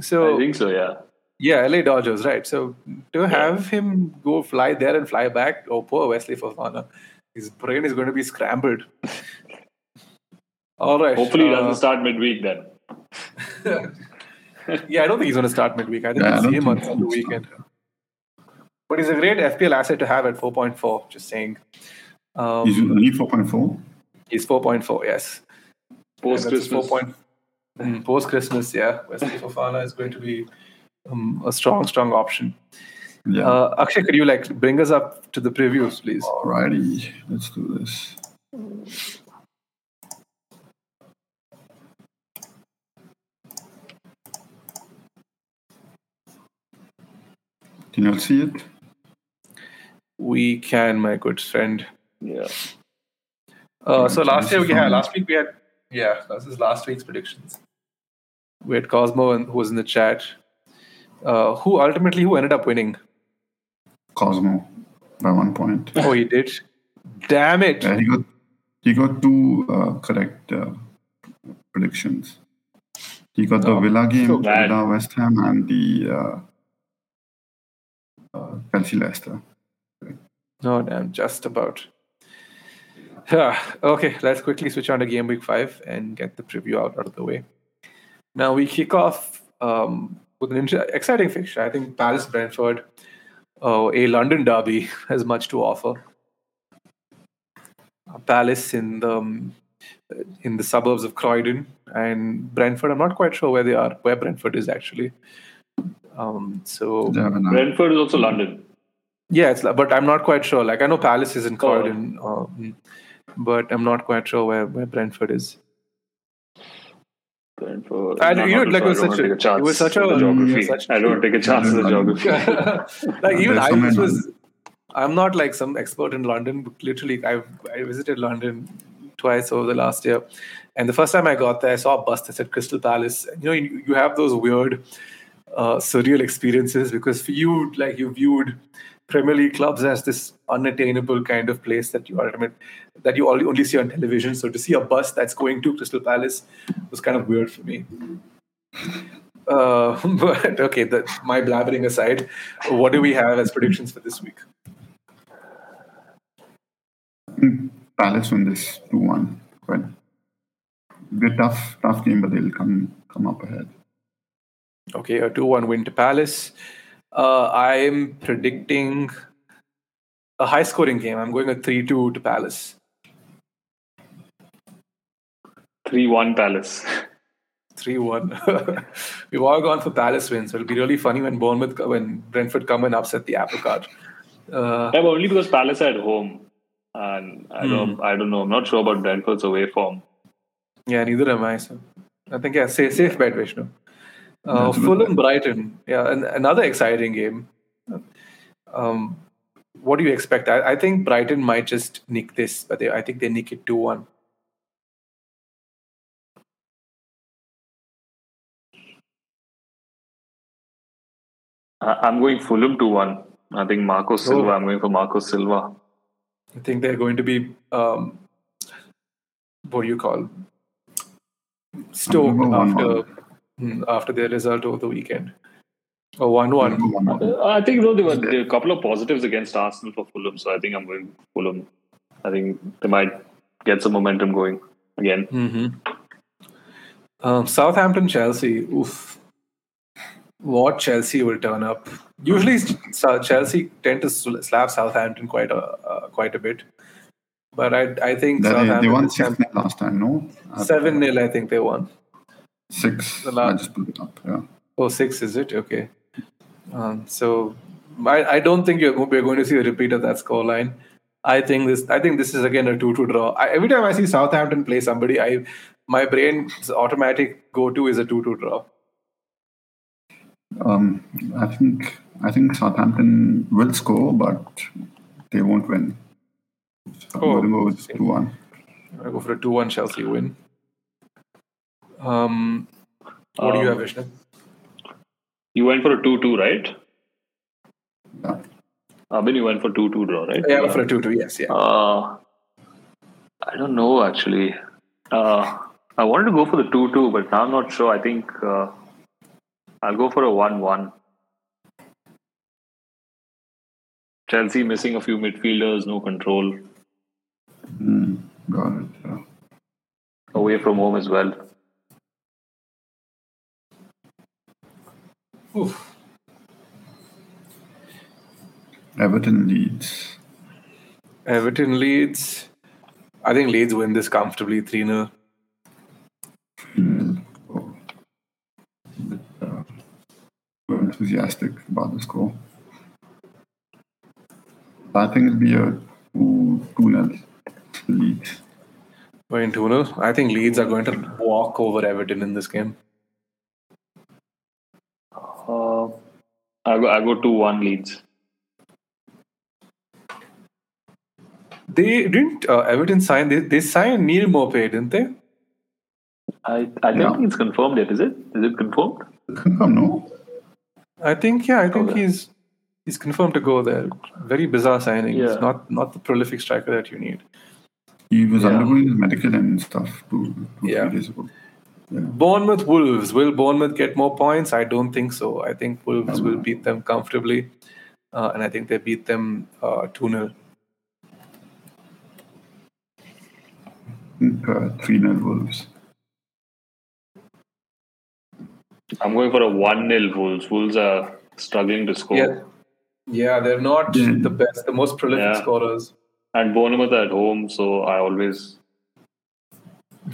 Speaker 1: So
Speaker 3: I think so, yeah.
Speaker 1: Yeah, LA Dodgers, right? So to have him go fly there and fly back, oh poor Wesley Fofana, his brain is going to be scrambled. All right.
Speaker 3: Hopefully, he
Speaker 1: uh,
Speaker 3: doesn't start midweek then.
Speaker 1: yeah, I don't think he's going to start midweek. I think
Speaker 2: Yeah, I
Speaker 1: we'll see him on the
Speaker 2: he'll
Speaker 1: weekend. But he's a great FPL asset to have at 4.4. Just saying. Um,
Speaker 2: He's only 4.4.
Speaker 1: He's 4.4, yes.
Speaker 3: Post Christmas.
Speaker 1: Post Christmas, yeah. Wesley Fofana is going to be um, a strong, strong option.
Speaker 2: Yeah.
Speaker 1: Uh, Akshay, could you like bring us up to the previews, please?
Speaker 2: Alrighty, let's do this. Can you all see it?
Speaker 1: We can, my good friend.
Speaker 3: Yeah.
Speaker 1: Uh, so last
Speaker 2: this
Speaker 1: year, we had last week we had yeah, this is last week's predictions. We had Cosmo and who was in the chat. Uh, who ultimately who ended up winning?
Speaker 2: Cosmo by one point.
Speaker 1: Oh, he did. Damn it!
Speaker 2: Yeah, he got he got two uh, correct uh, predictions. He got the
Speaker 1: Oh,
Speaker 2: Villa game,
Speaker 3: so.
Speaker 2: Villa West Ham, and the uh, uh, Chelsea Leicester.
Speaker 1: No, damn, just about. Yeah, okay, let's quickly switch on to game week five and get the preview out, out of the way. Now we kick off um, with an inter- exciting fixture. I think Palace Brentford, uh, a London derby, has much to offer. Palace in the um, in the suburbs of Croydon and Brentford. I'm not quite sure where they are, where Brentford is actually. Um, so
Speaker 2: They have an,
Speaker 3: Brentford is also London.
Speaker 1: yeah, it's, but I'm not quite sure. Like I know Palace is in Croydon, um, but I'm not quite sure where, where Brentford is.
Speaker 3: Brentford.
Speaker 1: I-
Speaker 3: No,
Speaker 1: you know,
Speaker 3: not
Speaker 1: like, it was
Speaker 3: I don't
Speaker 1: such a-
Speaker 3: take a
Speaker 1: it was such a-
Speaker 3: with the geography.
Speaker 1: such-
Speaker 3: I don't take a chance with the geography.
Speaker 1: like even I was, I'm not like some expert in London. But literally, I I visited London twice over the last year, and the first time I got there, I saw a bus that said Crystal Palace. You know, you, you have those weird, uh, surreal experiences because for you, like you viewed Premier League clubs as this unattainable kind of place that you ultimate that you only only see on television. So to see a bus that's going to Crystal Palace was kind of weird for me. Uh, but okay, the, my blabbering aside, what do we have as predictions for this week?
Speaker 2: Palace win this 2 1. But be a tough, tough game, but they'll come come up ahead.
Speaker 1: Okay, a 2 1 win to Palace. Uh, I'm predicting a high scoring game. I'm going a 3 2 to Palace.
Speaker 3: 3 1 Palace.
Speaker 1: 3 1. We've all gone for Palace wins. It'll be really funny when Bournemouth, when Brentford come and upset the apple cart. Uh,
Speaker 3: Yeah, but only because Palace are at home. And I don't I don't know. I'm not sure about Brentford's away form.
Speaker 1: yeah, neither am I. So I think, yeah, safe, safe bet, Vishnu. Uh,
Speaker 2: That's a good
Speaker 1: Fulham Brighton. Yeah, and another exciting game. Um, what do you expect? I, I think Brighton might just nick this, but they, I think they nick it 2 1.
Speaker 3: I, I'm going Fulham 2 1. I think Marco Silva.
Speaker 1: Oh.
Speaker 3: I'm going for Marco Silva.
Speaker 1: I think they're going to be um, what do you call stoked after after their result over the weekend. A one-one.
Speaker 3: Uh, I think though there were, there were a couple of positives against Arsenal for Fulham, so I think I'm going Fulham. I think they might get some momentum going again.
Speaker 1: Mm-hmm. Um, Southampton, Chelsea. Oof. What Chelsea will turn up? Usually, Chelsea tend to sl- slap Southampton quite a uh, quite a bit, but I I think
Speaker 2: They, they
Speaker 1: Southampton
Speaker 2: won
Speaker 1: this
Speaker 2: 6
Speaker 1: time-
Speaker 2: 0 last time, no?
Speaker 1: Seven 0 I think they won.
Speaker 2: 6.
Speaker 1: The
Speaker 2: I just put it up, yeah.
Speaker 1: Oh, six is it? Okay. Um, so I, I don't think you're, we're going to see a repeat of that scoreline. I think this. I think this is again a two-two draw. I, every time I see Southampton play somebody, I my brain's automatic go-to is a two-two draw.
Speaker 2: Um, I think I think Southampton will score, but they won't win. So
Speaker 1: Oh,
Speaker 2: I'm going to go with 2 1.
Speaker 1: I go for a two-one Chelsea win. Um, what do you
Speaker 3: Um,
Speaker 1: have, Vishnu?
Speaker 3: You went for a 2 2, right?
Speaker 2: Yeah.
Speaker 3: I mean, you went for 2 2 draw, right?
Speaker 1: Yeah, I go for a two-two. Yes, yeah.
Speaker 3: Uh, I don't know actually. Uh, I wanted to go for the 2 2, but now I'm not sure. I think uh, I'll go for a 1 1. Chelsea missing a few midfielders, no control,
Speaker 2: Mm, got it. Yeah.
Speaker 3: away from home as well.
Speaker 1: Oof.
Speaker 2: Everton Leeds.
Speaker 1: Everton Leeds. I think Leeds win this comfortably, three 0
Speaker 2: Mm, oh. Uh, enthusiastic about the score. I think it'll be a 2 0 lead.
Speaker 1: Going 2 0. I think Leeds are going to walk over Everton in this game.
Speaker 3: I go, I go 2 1 Leeds.
Speaker 1: They didn't uh, Everton sign they, they signed Neal Maupay, didn't they?
Speaker 3: I, I don't
Speaker 2: Yeah.
Speaker 3: think it's confirmed yet, is it? Is it confirmed?
Speaker 2: Confirm, no?
Speaker 1: I think yeah, I think
Speaker 3: Okay.
Speaker 1: he's he's confirmed to go there. Very bizarre signing.
Speaker 3: Yeah.
Speaker 1: It's not not the prolific striker that you need.
Speaker 2: He was
Speaker 3: Yeah.
Speaker 2: undergoing his medical and stuff two, two
Speaker 1: Yeah.
Speaker 2: three days ago.
Speaker 1: Bournemouth Wolves. Will Bournemouth get more points? I don't think so. I think Wolves will beat them comfortably. Uh, and I think they beat them uh, 2 0.
Speaker 2: Uh, three nil Wolves.
Speaker 3: I'm going for a 1 0 Wolves. Wolves are struggling to score.
Speaker 1: Yeah. Yeah, they're not
Speaker 2: Yeah.
Speaker 1: the best, the most prolific
Speaker 3: Yeah.
Speaker 1: scorers.
Speaker 3: And Bournemouth are at home, so I always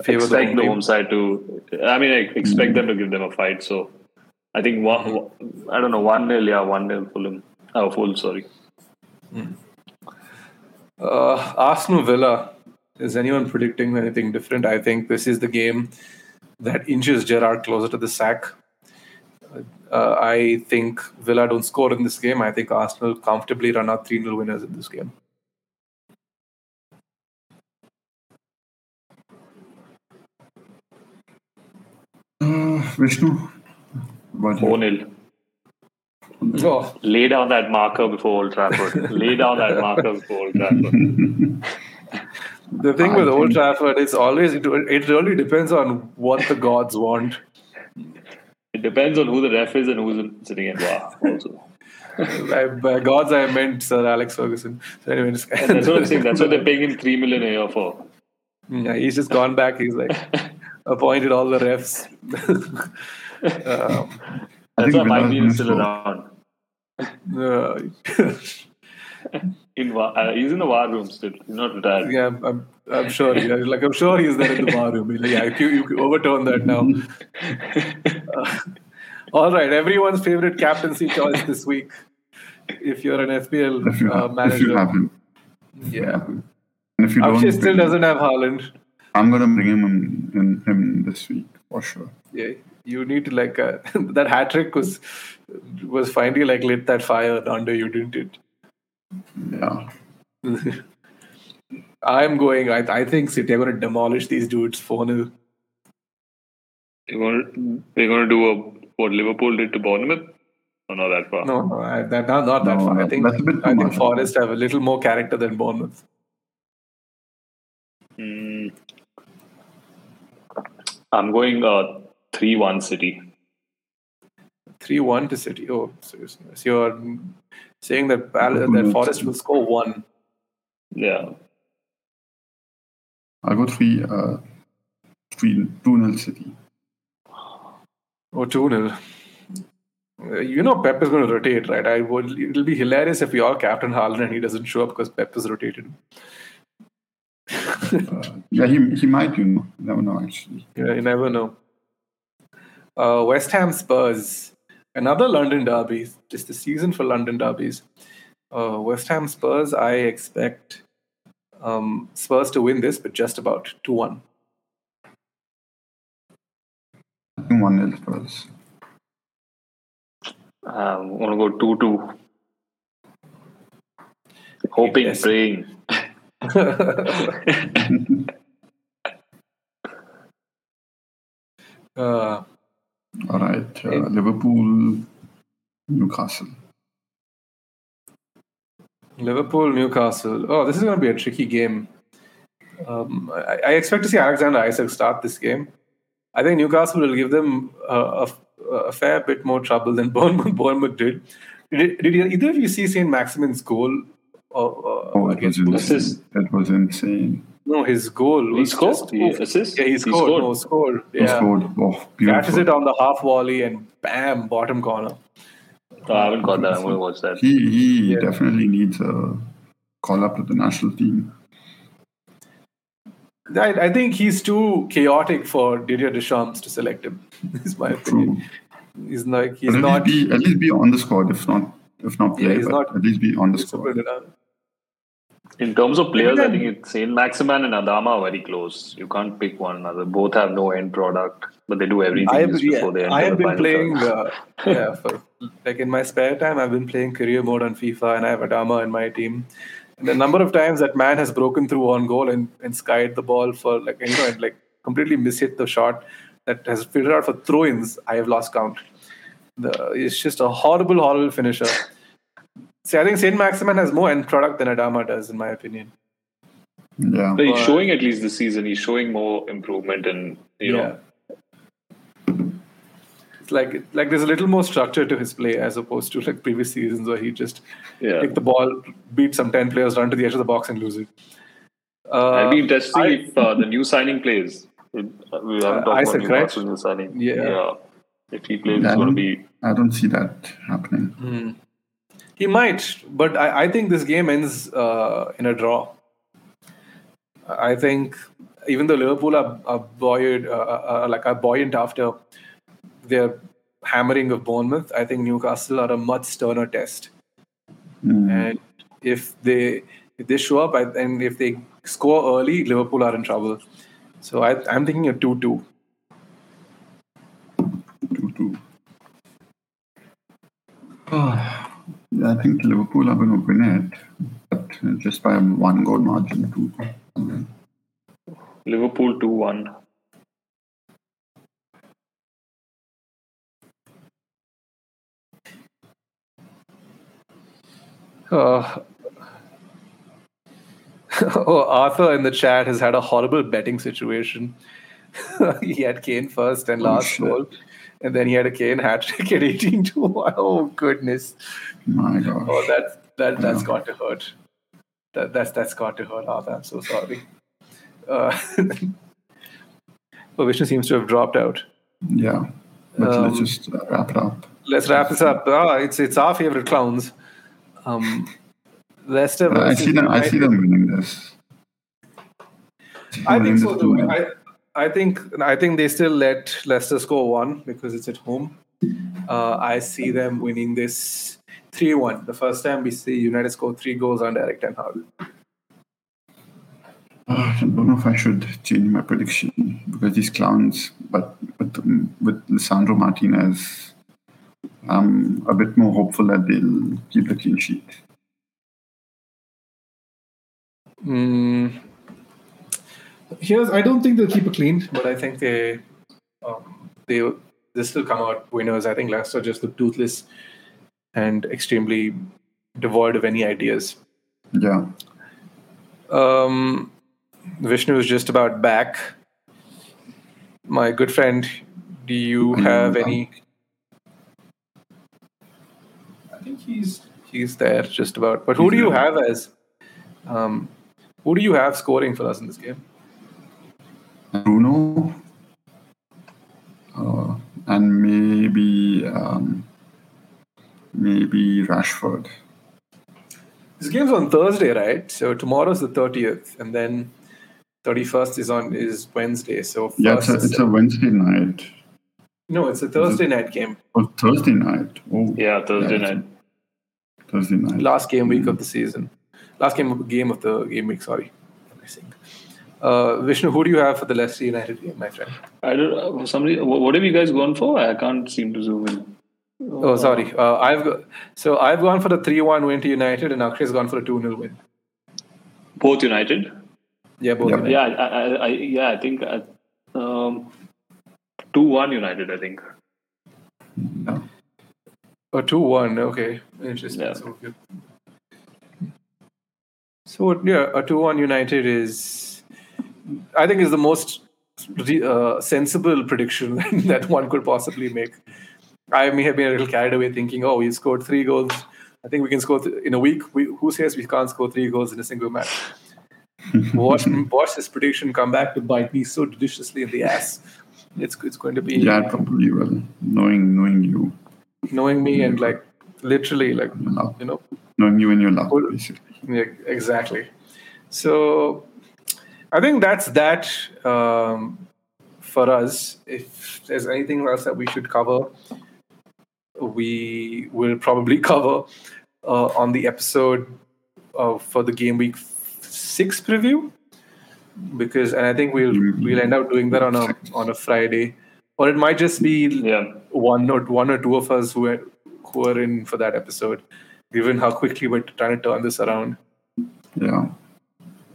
Speaker 1: Favor the
Speaker 3: expect
Speaker 1: home
Speaker 3: the home side to. I mean, I expect them to give them a fight. So I think one,
Speaker 1: Mm-hmm.
Speaker 3: I don't know, 1 0, yeah, 1 0 Fulham. Oh, full, sorry.
Speaker 1: Uh, Arsenal Villa. Is anyone predicting anything different? I think this is the game that inches Gerrard closer to the sack. Uh, I think Villa don't score in this game. I think Arsenal comfortably run out 3 0 winners in this game.
Speaker 2: Vishnu, what
Speaker 3: 4 0.
Speaker 1: Oh,
Speaker 3: Lay down that marker before Old Trafford. Lay down that marker before Old Trafford.
Speaker 1: the thing
Speaker 2: I
Speaker 1: with Old Trafford is always, it, it really depends on what the gods want.
Speaker 3: It depends on who the ref is and who's sitting in VAR. Also,
Speaker 1: by, by gods, I meant Sir Alex Ferguson. So, anyway,
Speaker 3: that's what I'm saying. That's what they're paying him three million a year for.
Speaker 1: Yeah, he's just gone back. He's like appointed all the refs. um,
Speaker 3: That's
Speaker 2: think
Speaker 3: why
Speaker 2: Villa
Speaker 3: Mike Dean
Speaker 2: is
Speaker 3: is still
Speaker 2: gonna
Speaker 3: around.
Speaker 1: uh,
Speaker 3: In VAR, uh, he's in the VAR room still. He's not retired.
Speaker 1: yeah, I'm, I'm, I'm sure. Yeah, like I'm sure he's there in the bar room. Like, yeah, you, you can overturn that now. Uh, all right, everyone's favorite captaincy choice this week. If you're an FPL uh,
Speaker 2: have, if
Speaker 1: manager,
Speaker 2: you have him.
Speaker 1: yeah.
Speaker 2: And if you don't,
Speaker 1: Akshay still doesn't have Haaland.
Speaker 2: I'm gonna bring him in, in him this week for sure.
Speaker 1: Yeah, you need to like uh, that hat trick was was finally like lit that fire under you, didn't it?
Speaker 2: Yeah.
Speaker 1: I'm going. I, I think City are going to demolish these dudes 4 0.
Speaker 3: They're going they're going to do a, what Liverpool did to Bournemouth. Oh, not that far.
Speaker 1: No, no, I, that, not, not that far. I think
Speaker 2: that's a bit
Speaker 1: I think. Forest have a little more character than Bournemouth.
Speaker 3: Mm. I'm going uh, 3 1 City.
Speaker 1: 3 1 to City. Oh, so, so you're saying that, Pal- that Forest will score 1.
Speaker 3: Yeah.
Speaker 2: I'll go three, uh, three, two nil City.
Speaker 1: or 2 0. Uh, You know, Pep is going to rotate, right? I would. It'll be hilarious if we all captain Haaland and he doesn't show up because Pep is rotated.
Speaker 2: Uh, yeah, he he might, you know. Never know actually.
Speaker 1: Yeah, you never know. Uh, West Ham Spurs, another London derby. Just the season for London derbies. Uh, West Ham Spurs, I expect um, Spurs to win this, but just about 2 1.
Speaker 2: I think one nil Spurs.
Speaker 3: I'm going to go 2 2. Hoping,
Speaker 1: Yes.
Speaker 3: praying.
Speaker 1: uh,
Speaker 2: All right, uh,
Speaker 1: It-
Speaker 2: Liverpool, Newcastle.
Speaker 1: Liverpool, Newcastle. Oh, this is going to be a tricky game. Um, I, I expect to see Alexander Isak start this game. I think Newcastle will give them uh, a, a fair bit more trouble than Bournemouth, Bournemouth did. Did, did either of you see St. Maximin's goal uh, uh,
Speaker 2: Oh, it was insane.
Speaker 3: Assist.
Speaker 2: It was insane.
Speaker 1: No, his goal
Speaker 3: He scored?
Speaker 1: just-
Speaker 3: He assist?
Speaker 1: Yeah, he
Speaker 3: He
Speaker 1: scored.
Speaker 3: scored.
Speaker 1: No, scored.
Speaker 2: He
Speaker 1: Yeah,
Speaker 2: scored. Oh,
Speaker 1: catches
Speaker 2: beautiful.
Speaker 1: it on the half volley and bam, bottom corner.
Speaker 3: Oh, I haven't got that. I'm going to watch that.
Speaker 2: He he
Speaker 1: Yeah.
Speaker 2: definitely needs a call up to the national team.
Speaker 1: I, I think he's too chaotic for Didier Deschamps to select him. is my opinion.
Speaker 2: True.
Speaker 1: He's like he's
Speaker 2: at
Speaker 1: not
Speaker 2: least be at least be on the squad, if not if not
Speaker 1: Yeah, he's
Speaker 2: but
Speaker 1: not
Speaker 2: at least be on the squad.
Speaker 3: In terms of players, I think it's Saint Maximin and Adama are very close. You can't pick one another. Both have no end product, but they do everything
Speaker 1: I have,
Speaker 3: just
Speaker 1: yeah,
Speaker 3: before they enter
Speaker 1: I have
Speaker 3: the
Speaker 1: been playing, uh, yeah, for like in my spare time, I've been playing career mode on FIFA, and I have Adama in my team. And the number of times that man has broken through on goal and, and skied the ball for like you know and like completely mishit the shot that has filtered out for throw-ins, I have lost count. The, he's just a horrible, horrible finisher. See, I think Saint Maximin has more end product than Adama does, in my opinion.
Speaker 2: Yeah.
Speaker 3: But he's
Speaker 1: But-
Speaker 3: showing at least this season. He's showing more improvement, and you know,
Speaker 1: It's like like there's a little more structure to his play as opposed to like previous seasons where he just
Speaker 3: yeah.
Speaker 1: take the ball, beat some ten players, run to the edge of the box, and lose it. Uh,
Speaker 3: I'll be interested to
Speaker 1: I-
Speaker 3: see if uh, the new signing plays. We haven't
Speaker 1: Uh, Isak,
Speaker 3: about
Speaker 1: right?
Speaker 3: Newcastle's new signing.
Speaker 1: Yeah.
Speaker 3: If he plays, it's
Speaker 2: I
Speaker 3: going to
Speaker 2: don't-
Speaker 3: be.
Speaker 2: I don't see that happening.
Speaker 1: Hmm. He might, but I, I think this game ends uh, in a draw. I think even though Liverpool are, are buoyed, uh, uh, like are buoyant after their hammering of Bournemouth, I think Newcastle are a much sterner test.
Speaker 2: Mm.
Speaker 1: And if they if they show up I- and if they score early, Liverpool are in trouble. So I, I'm thinking a two-two.
Speaker 2: Two, two. yeah, I think Liverpool are going to win it, but just by one goal margin. Two. two.
Speaker 3: Liverpool 2 1.
Speaker 1: Uh, oh, Arthur in the chat has had a horrible betting situation. he had Kane first and
Speaker 2: Oh,
Speaker 1: last
Speaker 2: shit.
Speaker 1: goal, and then he had a Kane hat trick at 18 to 1. Oh, goodness.
Speaker 2: My gosh.
Speaker 1: Oh, that, that, that's
Speaker 2: Yeah.
Speaker 1: got to hurt. That, that's, that's got to hurt, Arthur. I'm so sorry. Uh, oh, Vishnu seems to have dropped out.
Speaker 2: Yeah. But let's
Speaker 1: Um,
Speaker 2: just uh, wrap it up.
Speaker 1: Let's wrap this up. Ah, it's, it's our favorite clowns. Um, Leicester
Speaker 2: Uh, I see them. I see them winning this.
Speaker 1: I think so too. I, I think I think they still let Leicester score one because it's at home. Uh, I see them winning this three one. The first time we see United score three goals on Erik Ten Hag.
Speaker 2: Uh, I don't know if I should change my prediction because these clowns, but with, with Lisandro Martinez, I'm a bit more hopeful that they'll keep the clean sheet.
Speaker 1: Mm. Here's I don't think they'll keep it clean, but I think they um, they they still come out winners. I think Leicester just look toothless and extremely devoid of any ideas.
Speaker 2: Yeah.
Speaker 1: Um, Vishnu is just about back. My good friend, do you
Speaker 2: Are you
Speaker 1: have any? I think he's he's there just about. But who
Speaker 2: He's
Speaker 1: do you
Speaker 2: there.
Speaker 1: have as? Um, who do you have scoring for us in this game?
Speaker 2: Bruno, uh, and maybe um, maybe Rashford.
Speaker 1: This game's on Thursday, right? So tomorrow's the thirtieth, and then thirty-first is on is Wednesday. So
Speaker 2: Yeah, it's a, it's a Wednesday night.
Speaker 1: no, it's a Thursday night game.
Speaker 2: Oh, Thursday night. Oh,
Speaker 3: Yeah, Thursday
Speaker 2: it's a
Speaker 3: night.
Speaker 2: Thursday night.
Speaker 1: last game week of the season. Last game of game of the game week. Sorry, I think. Uh, Vishnu, who do you have for the Leicester United game, my friend?
Speaker 3: I don't uh, somebody. What have you guys gone for? I can't seem to zoom in.
Speaker 1: Oh, sorry. Uh, I've got, so I've gone for the three-one win to United, and Akshay's gone for a two-0 win.
Speaker 3: Both United.
Speaker 1: Yeah, both.
Speaker 2: Yeah.
Speaker 1: United.
Speaker 3: Yeah, I, I, I yeah, I think uh, um, two one United. I think.
Speaker 2: Yeah.
Speaker 1: Oh, two-one. Okay, interesting.
Speaker 3: Yeah.
Speaker 1: So, so yeah, a two-one United is, I think, is the most uh, sensible prediction that one could possibly make. I may have been a little carried away thinking, oh, we scored three goals. I think we can score th- in a week. We, who says we can't score three goals in a single match? watch, watch this prediction come back to bite me so deliciously in the ass. It's it's going to be
Speaker 2: Yeah, it probably will. Knowing knowing you,
Speaker 1: knowing me and like literally like you know
Speaker 2: knowing you and your luck, basically.
Speaker 1: yeah, exactly. So I think that's that um, for us. If there's anything else that we should cover, we will probably cover uh, on the episode uh, for the game week six preview. Because and I think we'll we'll end up doing that on a on a Friday, or it might just be
Speaker 3: Yeah.
Speaker 1: one or one or two of us who are who are in for that episode, given how quickly we're trying to turn this around.
Speaker 2: Yeah.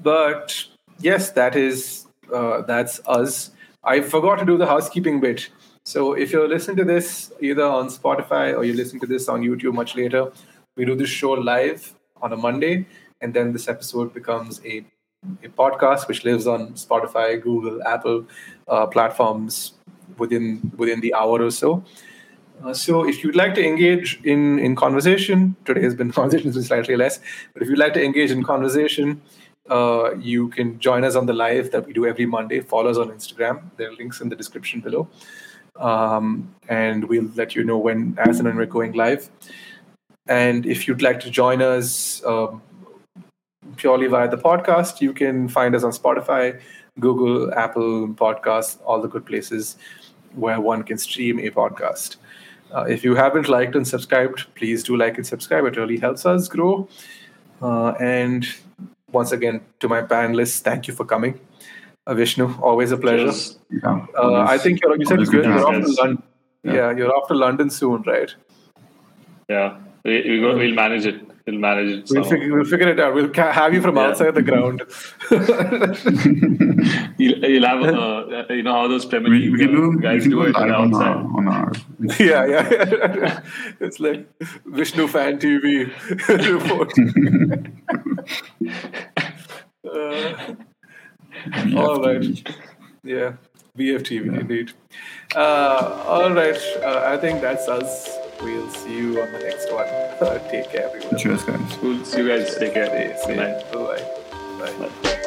Speaker 1: But yes, that is uh, that's us. I forgot to do the housekeeping bit. So if you're listening to this either on Spotify or you're listening to this on YouTube much later, we do this show live on a Monday, and then this episode becomes a, a podcast which lives on Spotify, Google, Apple uh, platforms within within the hour or so. Uh, so if you'd like to engage in, in conversation, today has been conversation slightly less, but if you'd like to engage in conversation, uh, you can join us on the live that we do every Monday. Follow us on Instagram. There are links in the description below. Um, and we'll let you know when, as and when we're going live. And if you'd like to join us um, purely via the podcast, you can find us on Spotify, Google, Apple Podcasts, all the good places where one can stream a podcast. Uh, if you haven't liked and subscribed, please do like and subscribe. It really helps us grow. Uh, and once again, to my panelists, thank you for coming. Uh, Vishnu, always a pleasure.
Speaker 2: Yeah.
Speaker 1: Uh, I think you're, you said you're,
Speaker 2: good
Speaker 1: you're off to. London.
Speaker 2: Yeah.
Speaker 1: Yeah. you're off to London soon, right?
Speaker 3: Yeah, we, we go, we'll manage it. We'll manage it.
Speaker 1: We'll,
Speaker 3: somehow.
Speaker 1: figure, we'll figure it out. We'll ca- have you from
Speaker 3: Yeah.
Speaker 1: outside the ground.
Speaker 3: You'll, you'll have, uh, you know how those Premier
Speaker 2: we,
Speaker 3: League
Speaker 2: we can do,
Speaker 3: uh,
Speaker 2: we
Speaker 3: guys do
Speaker 2: do
Speaker 3: it
Speaker 2: live on our,
Speaker 3: outside.
Speaker 2: on our
Speaker 1: yeah, yeah. it's like Vishnu Fan TV report. uh, all right. Yeah, VFTV indeed. Uh, all right. Uh, I think that's us. We'll see you on the next one. Take care, everyone.
Speaker 2: Cheers, guys.
Speaker 3: Cool. See you guys. Take care.
Speaker 1: Stay
Speaker 3: Good night.
Speaker 1: Bye. Bye.
Speaker 3: Bye.